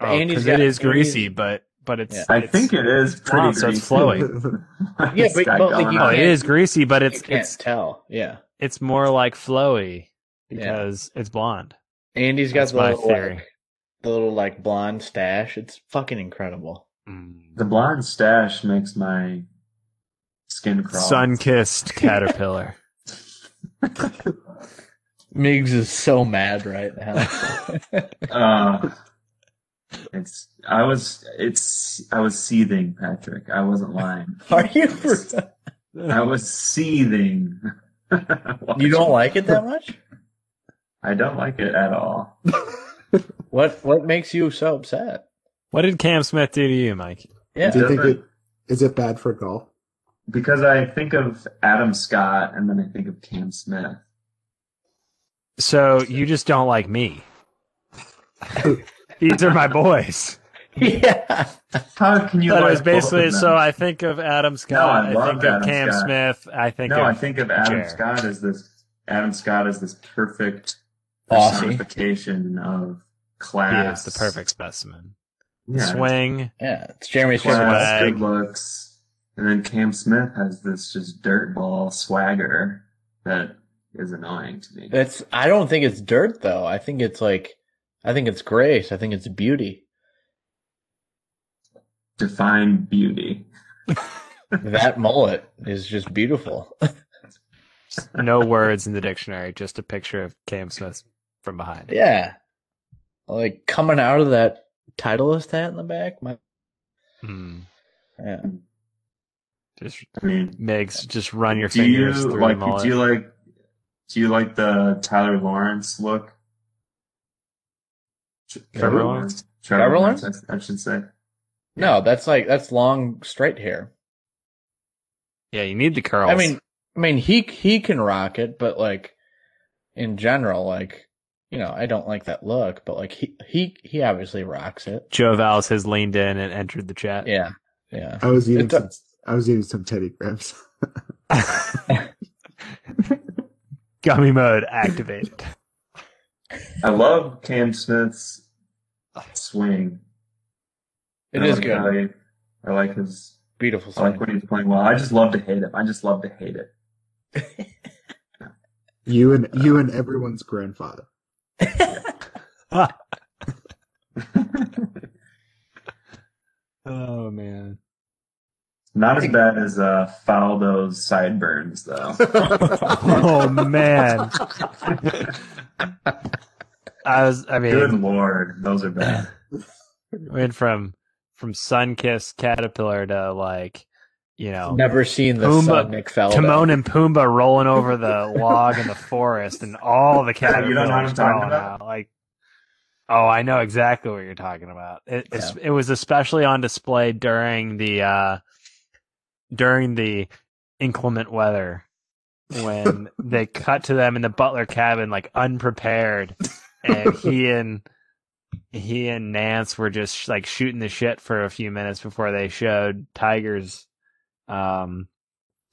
Oh, Andy's because got- it is greasy, Andy's- but but it's. Yeah. I it's- think it is pretty blonde, so it's greasy. flowy. What Yeah, but- but, like, you Oh, on. it can't- is greasy, but it's you can't it's tell. Yeah, it's more like flowy Yeah. because it's blonde. Andy's got That's the little, theory. like, the little like blonde stash. It's fucking incredible. The blonde stash makes my skin crawl. Sun kissed caterpillar. Migs is so mad right now. Uh, it's I was it's I was seething, Patrick. I wasn't lying. Are you? For, I was seething. you don't like it that much? I don't like it at all. What What makes you so upset? What did Cam Smith do to you, Mike? Yeah, Do you think it is it bad for golf? Because I think of Adam Scott and then I think of Cam Smith. So you just don't like me. These are my boys. yeah. How can you That like was basically both of so. I think of Adam Scott. I I, love think of Adam Cam Scott. Smith. I think no, of I think of Adam Jer. Scott as this Adam Scott as this perfect Aussie. personification of he class. is the perfect specimen. Yeah, Swing. Yeah, it's Jeremy class, Swing. Swag. good looks, and then Cam Smith has this just dirtball swagger that is annoying to me. It's. I don't think it's dirt though. I think it's like. I think it's grace. I think it's beauty. Define beauty. That mullet is just beautiful. No words in the dictionary. Just a picture of Cam Smith from behind. yeah, like coming out of that Titleist hat in the back. My Hmm. yeah. Just I mean, Migs, just run your do you fingers through like? the mullet. Do you like? Do you like the Tyler Lawrence look? Tr- Trevor Lawrence? Trevor, Trevor Lawrence, I, I should say. No, that's like that's long straight hair. yeah, you need the curls. I mean, I mean he he can rock it, but like in general, like you know, I don't like that look, but like he he he obviously rocks it. Joe Valls has leaned in and entered the chat. Yeah, yeah. I was eating It some, I was eating some Teddy Grahams. Gummy mode activated. I love Cam Smith's swing. It I is like good. how he- I like his. Beautiful I like when he's playing well. I just love to hate him. I just love to hate it. You and you and everyone's grandfather. Oh man. Not as bad as uh, Faldo's sideburns, though. Oh man. I was. I mean, Good lord, those are bad. went from from sun kissed caterpillar to like, you know, Never seen the Pumbaa- son Nick Faldo. Timon and Pumbaa rolling over the log in the forest, and all the caterpillars You don't know what I'm talking about? out. Like, oh, I know exactly what you're talking about. It, it's, it was especially on display during the uh, during the inclement weather when they cut to them in the Butler cabin like unprepared, and he and he and Nantz were just like shooting the shit for a few minutes before they showed Tigers um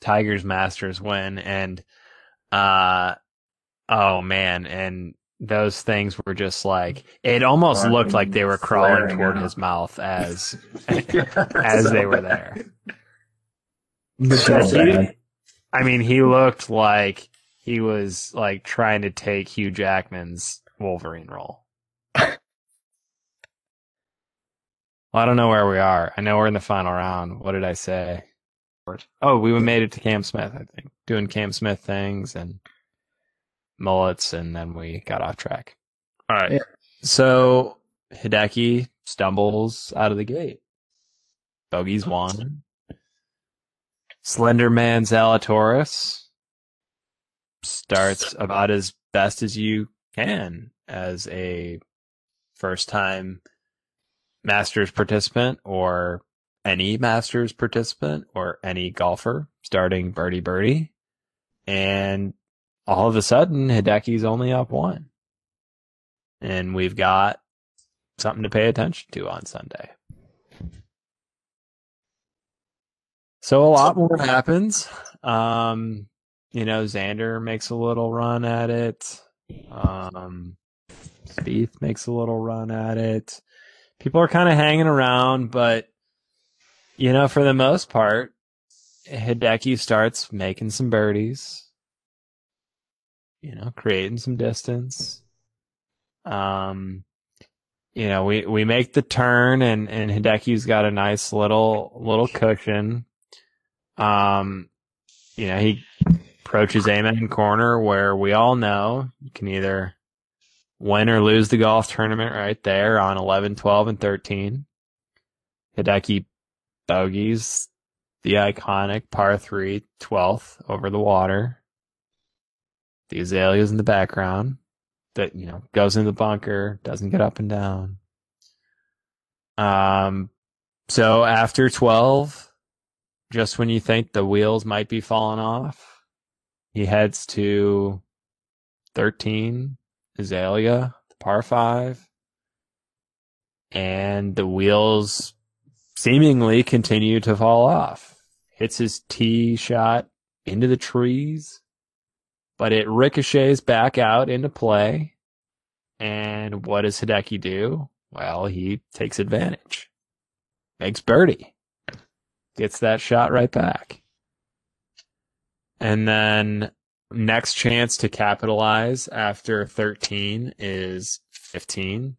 Tigers Masters win and uh oh man and those things were just like it almost looked like they were crawling toward out. his mouth as as so they were bad. there. So He- I mean he looked like he was like trying to take Hugh Jackman's Wolverine role. Well, I don't know where we are. I know we're in the final round. What did I say? Oh, we made it to Cam Smith, I think. Doing Cam Smith things and mullets, and then we got off track. All right. Yeah. So Hideki stumbles out of the gate. Bogey's one. Slenderman Zalatoris starts about as best as you can as a first time Masters participant or any Masters participant or any golfer starting birdie birdie. And all of a sudden, Hideki's only up one. And we've got something to pay attention to on Sunday. So a lot more happens. Um, you know, Xander makes a little run at it. Um, Spieth makes a little run at it. People are kind of hanging around, but you know, for the most part, Hideki starts making some birdies. You know, creating some distance. Um, you know, we, we make the turn and, and Hideki's got a nice little, little cushion. Um, you know, he approaches Amen corner where we all know you can either win or lose the golf tournament right there on 11, 12, and 13. Hideki bogeys the iconic par 3 12th over the water. The azaleas in the background that, you know, goes in the bunker, doesn't get up and down. Um, so after 12, just when you think the wheels might be falling off, he heads to 13, Azalea, the par 5, and the wheels seemingly continue to fall off. Hits his tee shot into the trees, but it ricochets back out into play. And what does Hideki do? Well, he takes advantage. Makes birdie. Gets that shot right back. And then next chance to capitalize after 13 is 15,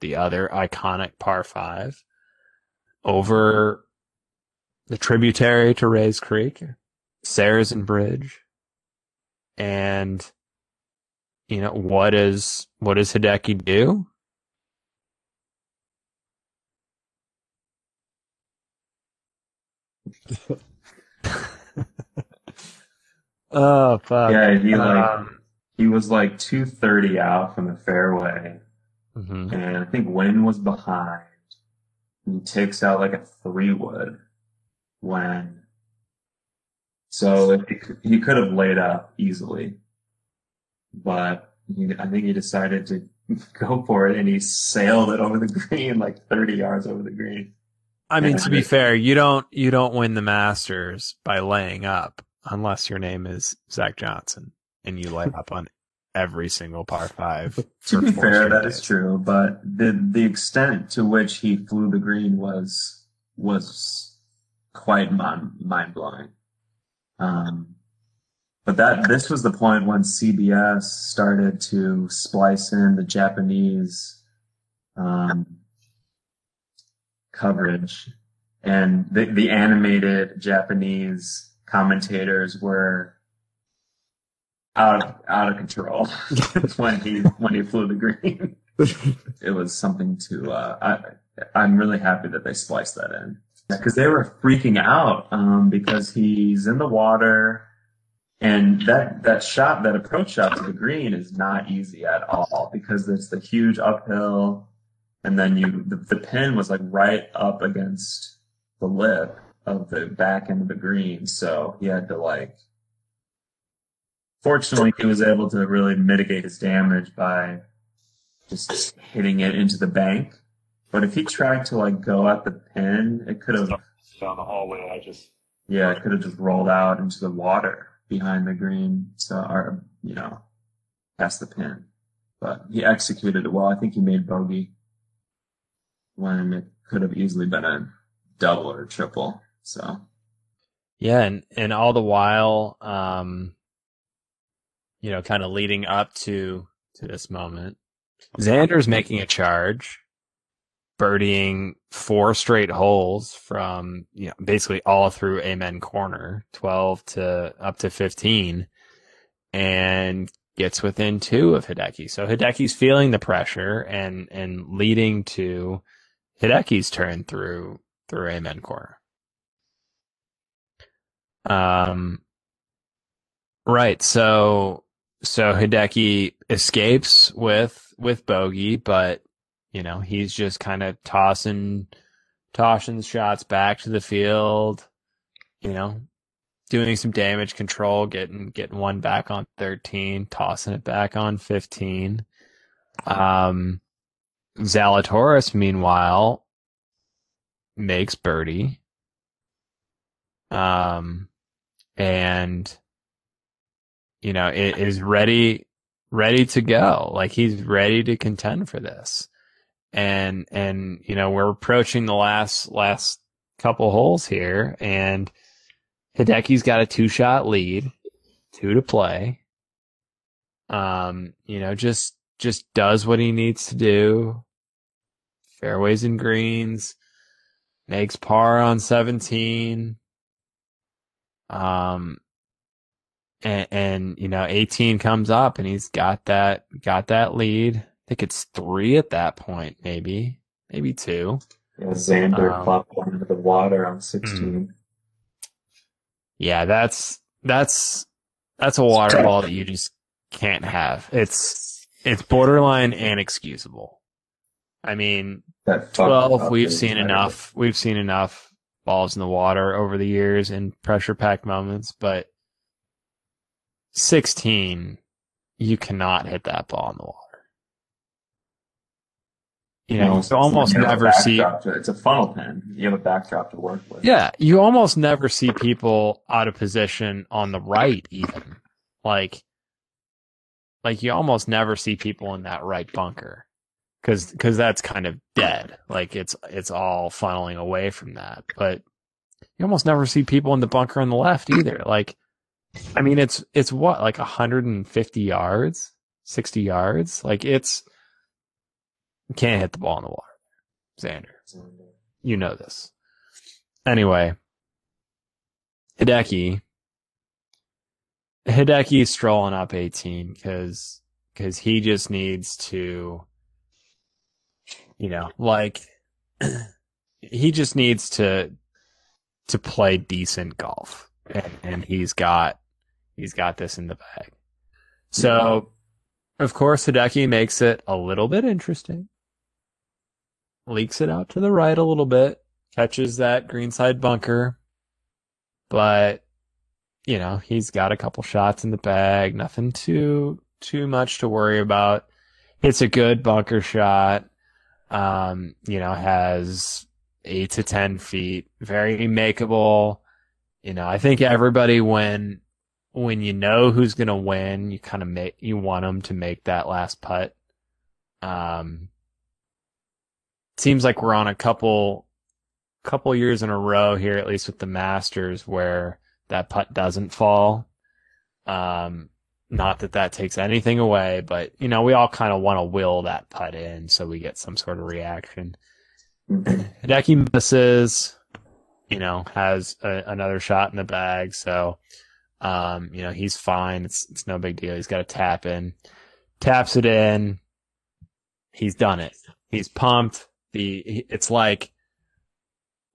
the other iconic par 5 over the tributary to Rae's Creek, Sarazen Bridge. And you know, what is what does Hideki do? oh fuck. Yeah, he like Um, he was like two thirty out from the fairway, mhm. and I think Wynn was behind. He takes out like a three wood when, so he, could- he could have laid up easily, but he, I think he decided to go for it, and he sailed it over the green like thirty yards over the green. I mean, Yeah. to be fair, you don't you don't win the Masters by laying up unless your name is Zach Johnson and you lay up on every single par five. To be fair, that is days. true, but the the extent to which he flew the green was was quite mind mind blowing. Um, but that this was the point when CBS started to splice in the Japanese um, coverage, and the the animated Japanese commentators were out of, out of control when he when he flew the green. It was something to. Uh, I I'm really happy that they spliced that in because they were freaking out um, because he's in the water. And that, that shot, that approach shot to the green is not easy at all because it's the huge uphill. And then you, the, the pin was like right up against the lip of the back end of the green. So he had to like, fortunately he was able to really mitigate his damage by just hitting it into the bank. But if he tried to like go at the pin, it could have down the hallway. I just yeah, it could have just rolled out into the water behind the green, so or you know, past the pin. But he executed it well. I think he made bogey when it could have easily been a double or a triple. So Yeah, and and all the while, um, you know, kind of leading up to to this moment, Xander's making a charge, birdieing four straight holes from you know basically all through Amen Corner, twelve to up to fifteen, and gets within two of Hideki. So Hideki's feeling the pressure and and leading to Hideki's turn through through Amen Corner. Um, right. So, so Hideki escapes with, with bogey, but, you know, he's just kind of tossing, tossing shots back to the field, you know, doing some damage control, getting, getting one back on 13, tossing it back on 15. Um, Zalatoris, meanwhile, makes birdie. Um, and you know it is ready ready to go. Like he's ready to contend for this. And, and, you know, we're approaching the last, last couple holes here and Hideki's got a two shot lead, two to play. Um, you know, just, just does what he needs to do. Fairways and greens, makes par on 17. Um, and, and, you know, 18 comes up and he's got that, got that lead. I think it's three at that point, maybe, maybe two. Yeah, Xander Um, plopped one into the water on 16. Yeah, that's, that's, that's a water ball that you just can't have. It's, it's borderline inexcusable. I mean, That 12, we've seen entire- enough, we've seen enough balls in the water over the years in pressure packed moments, but 16, you cannot hit that ball in the water. You know, it's- you almost never see, to- it's a funnel pen. You have a backdrop to work with. yeah, you almost never see people out of position on the right even. Like, like you almost never see people in that right bunker. Cause, cause that's kind of dead. Like it's, it's all funneling away from that. But you almost never see people in the bunker on the left either. Like, I mean, it's, it's what, like 150 yards, 60 yards? Like it's, can't hit the ball in the water. Xander. You know this. Anyway, Hideki. Hideki's strolling up 18 because because he just needs to, you know, like he just needs to to play decent golf, and, and he's got he's got this in the bag. So, of course, Hideki makes it a little bit interesting. Leaks it out to the right a little bit, catches that greenside bunker, but you know he's got a couple shots in the bag, nothing too too much to worry about. It's a good bunker shot. Um, you know, has eight to ten feet, very makeable. You know, I think everybody when when you know who's gonna win, you kind of make you want them to make that last putt. Um, seems like we're on a couple couple years in a row here, at least with the Masters, where that putt doesn't fall. Um, not that that takes anything away, but you know, we all kind of want to will that putt in so we get some sort of reaction. Hideki misses, you know, has a, another shot in the bag, so um, you know, he's fine. It's it's no big deal. He's got to tap in, taps it in. He's done it. He's pumped. The it's like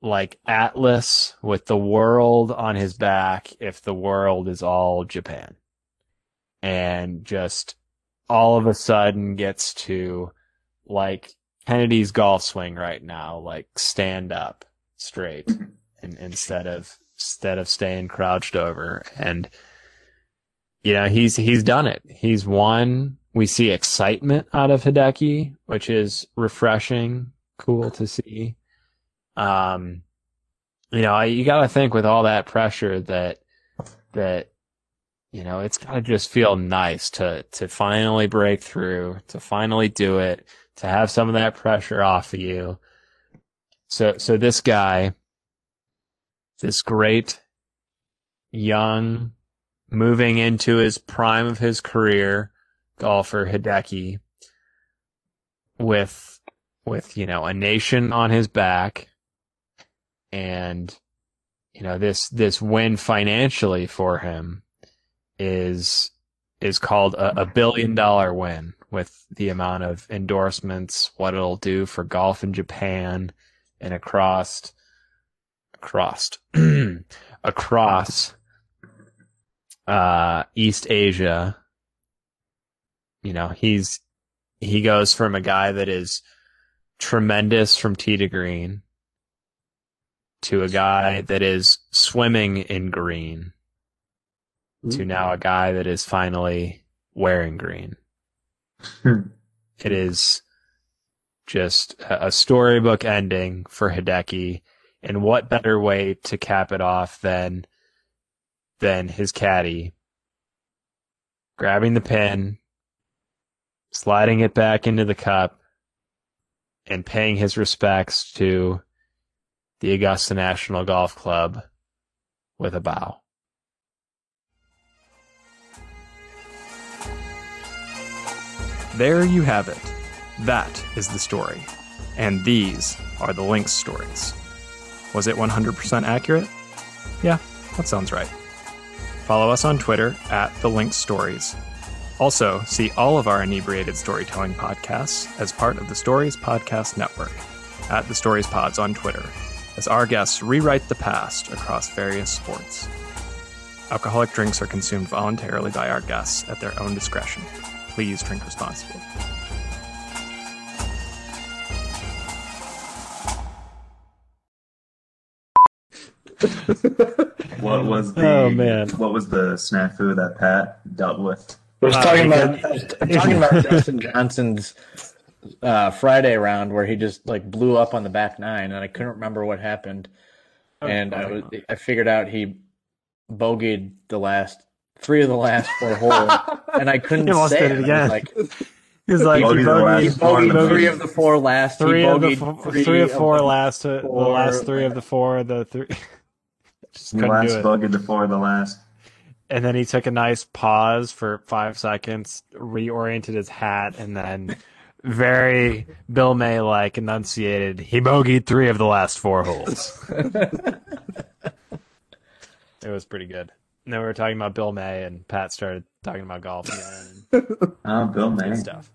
like Atlas with the world on his back if the world is all Japan. And just all of a sudden gets to like Kennedy's golf swing right now, like stand up straight and instead of instead of staying crouched over. And you know, he's he's done it. He's won. We see excitement out of Hideki, which is refreshing, cool to see. Um, you know, you got to think with all that pressure that that you know it's got to just feel nice to to finally break through, to finally do it, to have some of that pressure off of you. So so this guy, this great young, moving into his prime of his career golfer Hideki, with with you know a nation on his back and you know this this win financially for him is is called a, a billion dollar win with the amount of endorsements what it'll do for golf in Japan and across across across uh East Asia you know he's he goes from a guy that is tremendous from tee to green to a guy that is swimming in green to now a guy that is finally wearing green. It is just a a storybook ending for Hideki. And what better way to cap it off than than his caddy grabbing the pin, sliding it back into the cup, and paying his respects to the Augusta National Golf Club with a bow. There you have it. That is the story. And these are the Lynx stories. Was it 100% accurate? Yeah, that sounds right. Follow us on Twitter at The Lynx Stories. Also, see all of our inebriated storytelling podcasts as part of the Stories Podcast Network at The Stories Pods on Twitter, as our guests rewrite the past across various sports. Alcoholic drinks are consumed voluntarily by our guests at their own discretion. Please drink responsibly. What was the Oh, man. what was the snafu that Pat dealt with? I was Uh, talking he about I was talking about Justin Johnson's uh, Friday round where he just like blew up on the back nine, and I couldn't remember what happened. And I was I figured out he bogeyed the last three of the last four holes, and I couldn't He say did it I was again. Like He like, Bogeyed he bogeyed- he bogeyed three three. of the four last. three he of the bogeyed four, three, three or of four the last, uh, the last three of the four, the three. Just The couldn't last do it. buggy before the last. And then he took a nice pause for five seconds, reoriented his hat, and then very Bill May like enunciated. He bogeyed three of the last four holes. it was pretty good. And then we were talking about Bill May, and Pat started talking about golf again Oh, Bill May. stuff.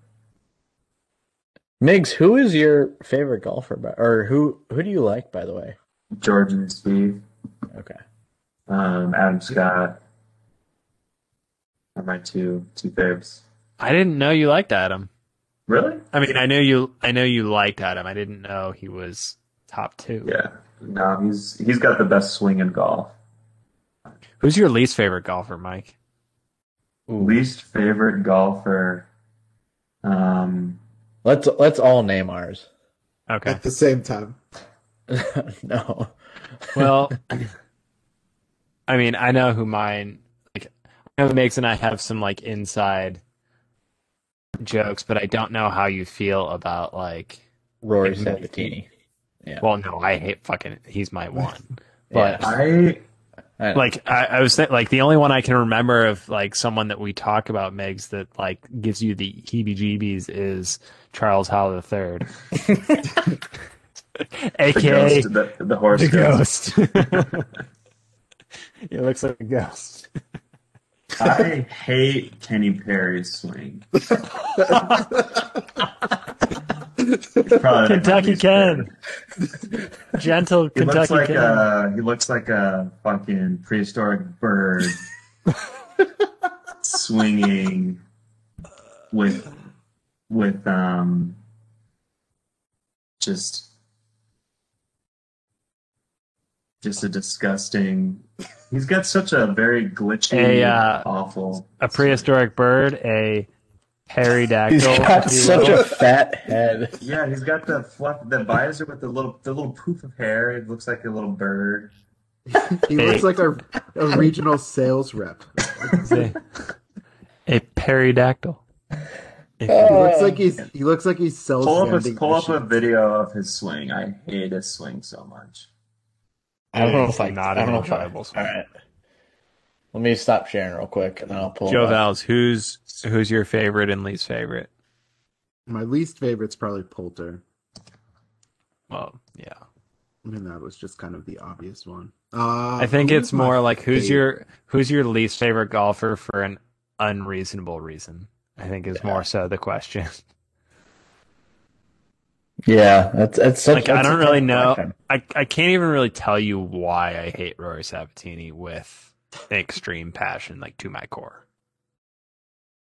Migs, who is your favorite golfer, by, or who who do you like, by the way? George and Steve. Okay. Um, Adam Scott are my two two faves. I didn't know you liked Adam. Really? I mean, I know you. I know you liked Adam. I didn't know he was top two. Yeah. No, he's he's got the best swing in golf. Who's your least favorite golfer, Mike? Least favorite golfer. Um, Let's let's all name ours. Okay. At the same time. no. Well, I mean, I know who mine. Like, I know Migs and I have some like inside jokes, but I don't know how you feel about like. Rory Yeah. Sabatini. Well, no, I hate fucking. He's my one. But I I- like, I, I was think, like the only one I can remember of like someone that we talk about Megs that like gives you the heebie-jeebies is Charles Howell III, the aka ghost, the, the horse the ghost. ghost. he looks like a ghost. I hate Kenny Perry's swing. Kentucky Ken. Gentle He Kentucky looks like Ken. a he looks like a fucking prehistoric bird swinging with with um just just a disgusting. He's got such a very glitchy, A, uh, awful. a prehistoric bird, a pterodactyl. He's got such will. a fat head. Yeah, he's got the fluff, the visor with the little, the little poof of hair. It looks like a little bird. He looks like a, a regional sales rep. a, a pterodactyl. He looks like he's he looks like he sells Pull up a pull up a video of his swing. I hate his swing so much. I don't know if I. not I don't know if I. enjoyable All swing. Let me stop sharing real quick, and then I'll pull. Joe it. Val's, who's who's your favorite and least favorite? My least favorite's probably Poulter. Well, yeah. I mean that was just kind of the obvious one. Uh, I think it's more like who's favorite? your who's your least favorite golfer for an unreasonable reason. I think is more so the question. Yeah, that's that's such. Like I don't really know. question. I I can't even really tell you why I hate Rory Sabatini with extreme passion, like to my core.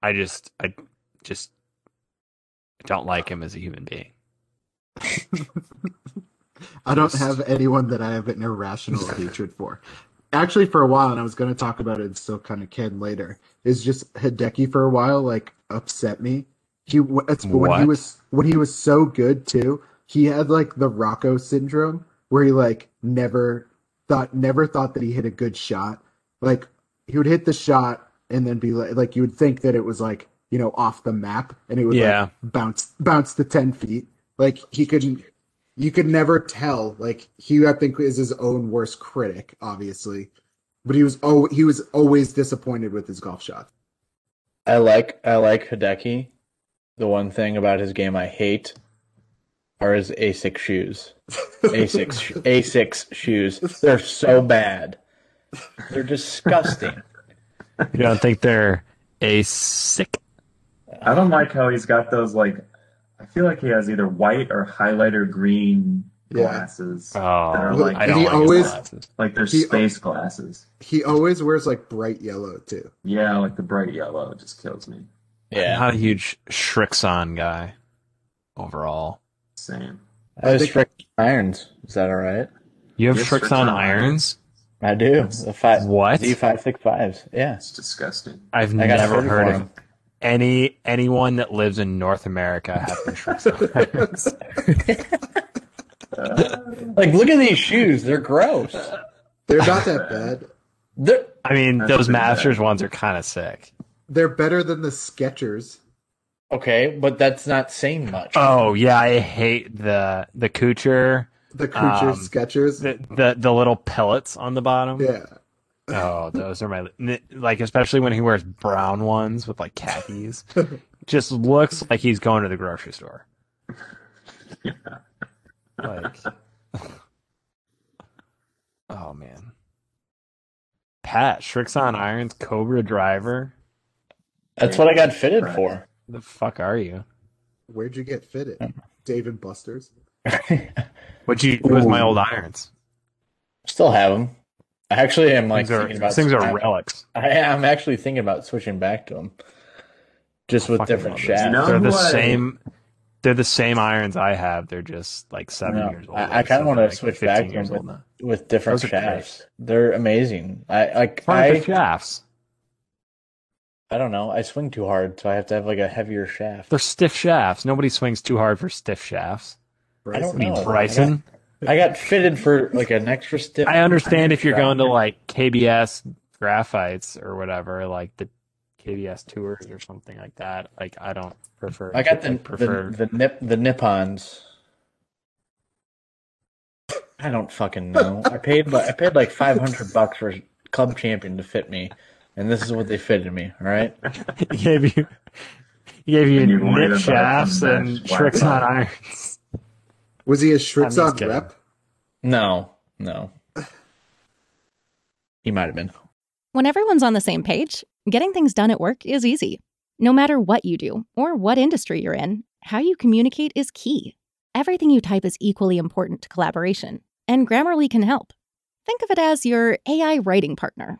I just I just don't like him as a human being. I don't have anyone that I have an irrational hatred for. Actually, for a while, and I was going to talk about it, and still kind of can later. Is just Hideki for a while like upset me. He it's when he was when he was so good too. He had like the Rocco syndrome where he like never thought never thought that he hit a good shot. Like he would hit the shot and then be like like you would think that it was like you know, off the map, and it would Yeah. like, bounce bounce to ten feet. Like he couldn't, you could never tell. Like he, I think, is his own worst critic, obviously, but he was oh he was always disappointed with his golf shots. I like I like Hideki. The one thing about his game I hate are his Asics shoes. Asics Asics shoes. They're so bad. They're disgusting. You don't think they're a sick? I don't like how he's got those like. I feel like he has either white or highlighter green Yeah. glasses. Oh, that are like I don't he like always- glasses. like they're he- space glasses. He always wears like bright yellow too. Yeah, like the bright yellow it just kills me. I'm Yeah. not a huge Srixon guy overall. Same. I was think- irons. Is that all right? You have Yes, Srixon Srixon irons? I do. The five What? Z five six fives. Yeah. It's disgusting. I've I never heard for of 'em. any anyone that lives in North America having Srixon irons. Uh, like look at these shoes. They're gross. They're not that bad. They're I mean, That's those pretty bad. Masters ones are kind of sick. They're better than the Skechers. okay, but that's not saying much. Oh yeah, I hate the the Kucher, The Kucher Um, Skechers. the, the the little pellets on the bottom. yeah. Oh, those are my like, especially when he wears brown ones with like khakis. Just looks like he's going to the grocery store. Like, oh man, Pat Srixon Irons Cobra Driver. That's what I got fitted for. The fuck are you? Where'd you get fitted? Hmm. Dave and Buster's. What you do with my old irons? Still have them. I actually am like things are, thinking about things are I- relics. I am actually thinking about switching back to them, just with different shafts. You know They're the who same. They're the same irons I have. They're just like seven No, years old. I- I kinda so wanna like, switch back to them, old now. with different Those great. shafts. They're amazing. I like Why I the shafts? I don't know. I swing too hard, so I have to have like a heavier shaft. They're stiff shafts. Nobody swings too hard for stiff shafts. I don't I mean, know. Bryson. I got fitted for like an extra stiff. I understand if you're going to like KBS graphites or whatever, like the KBS tours or something like that. Like I don't prefer. I got the I prefer. the, the nip the Nippons. I don't fucking know. I paid like I paid like five hundred bucks for Club Champion to fit me, and this is what they fitted me. All right. he gave you. He gave you And you knit shafts and mesh tricks on irons. Was he a I'm just Srixon kidding. rep? No, no. He might have been. When everyone's on the same page, getting things done at work is easy. No matter what you do or what industry you're in, how you communicate is key. Everything you type is equally important to collaboration, and Grammarly can help. Think of it as your AI writing partner,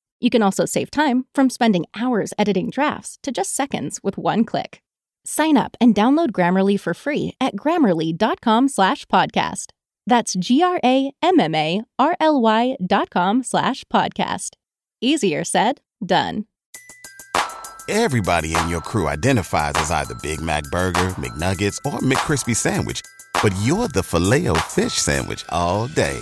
You can also save time from spending hours editing drafts to just seconds with one click. Sign up and download Grammarly for free at grammarly.com slash podcast. That's G-R-A-M-M-A-R-L-Y dot com slash podcast. Easier said, done. Everybody in your crew identifies as either Big Mac Burger, McNuggets, or McCrispy Sandwich. But you're the filet fish Sandwich all day.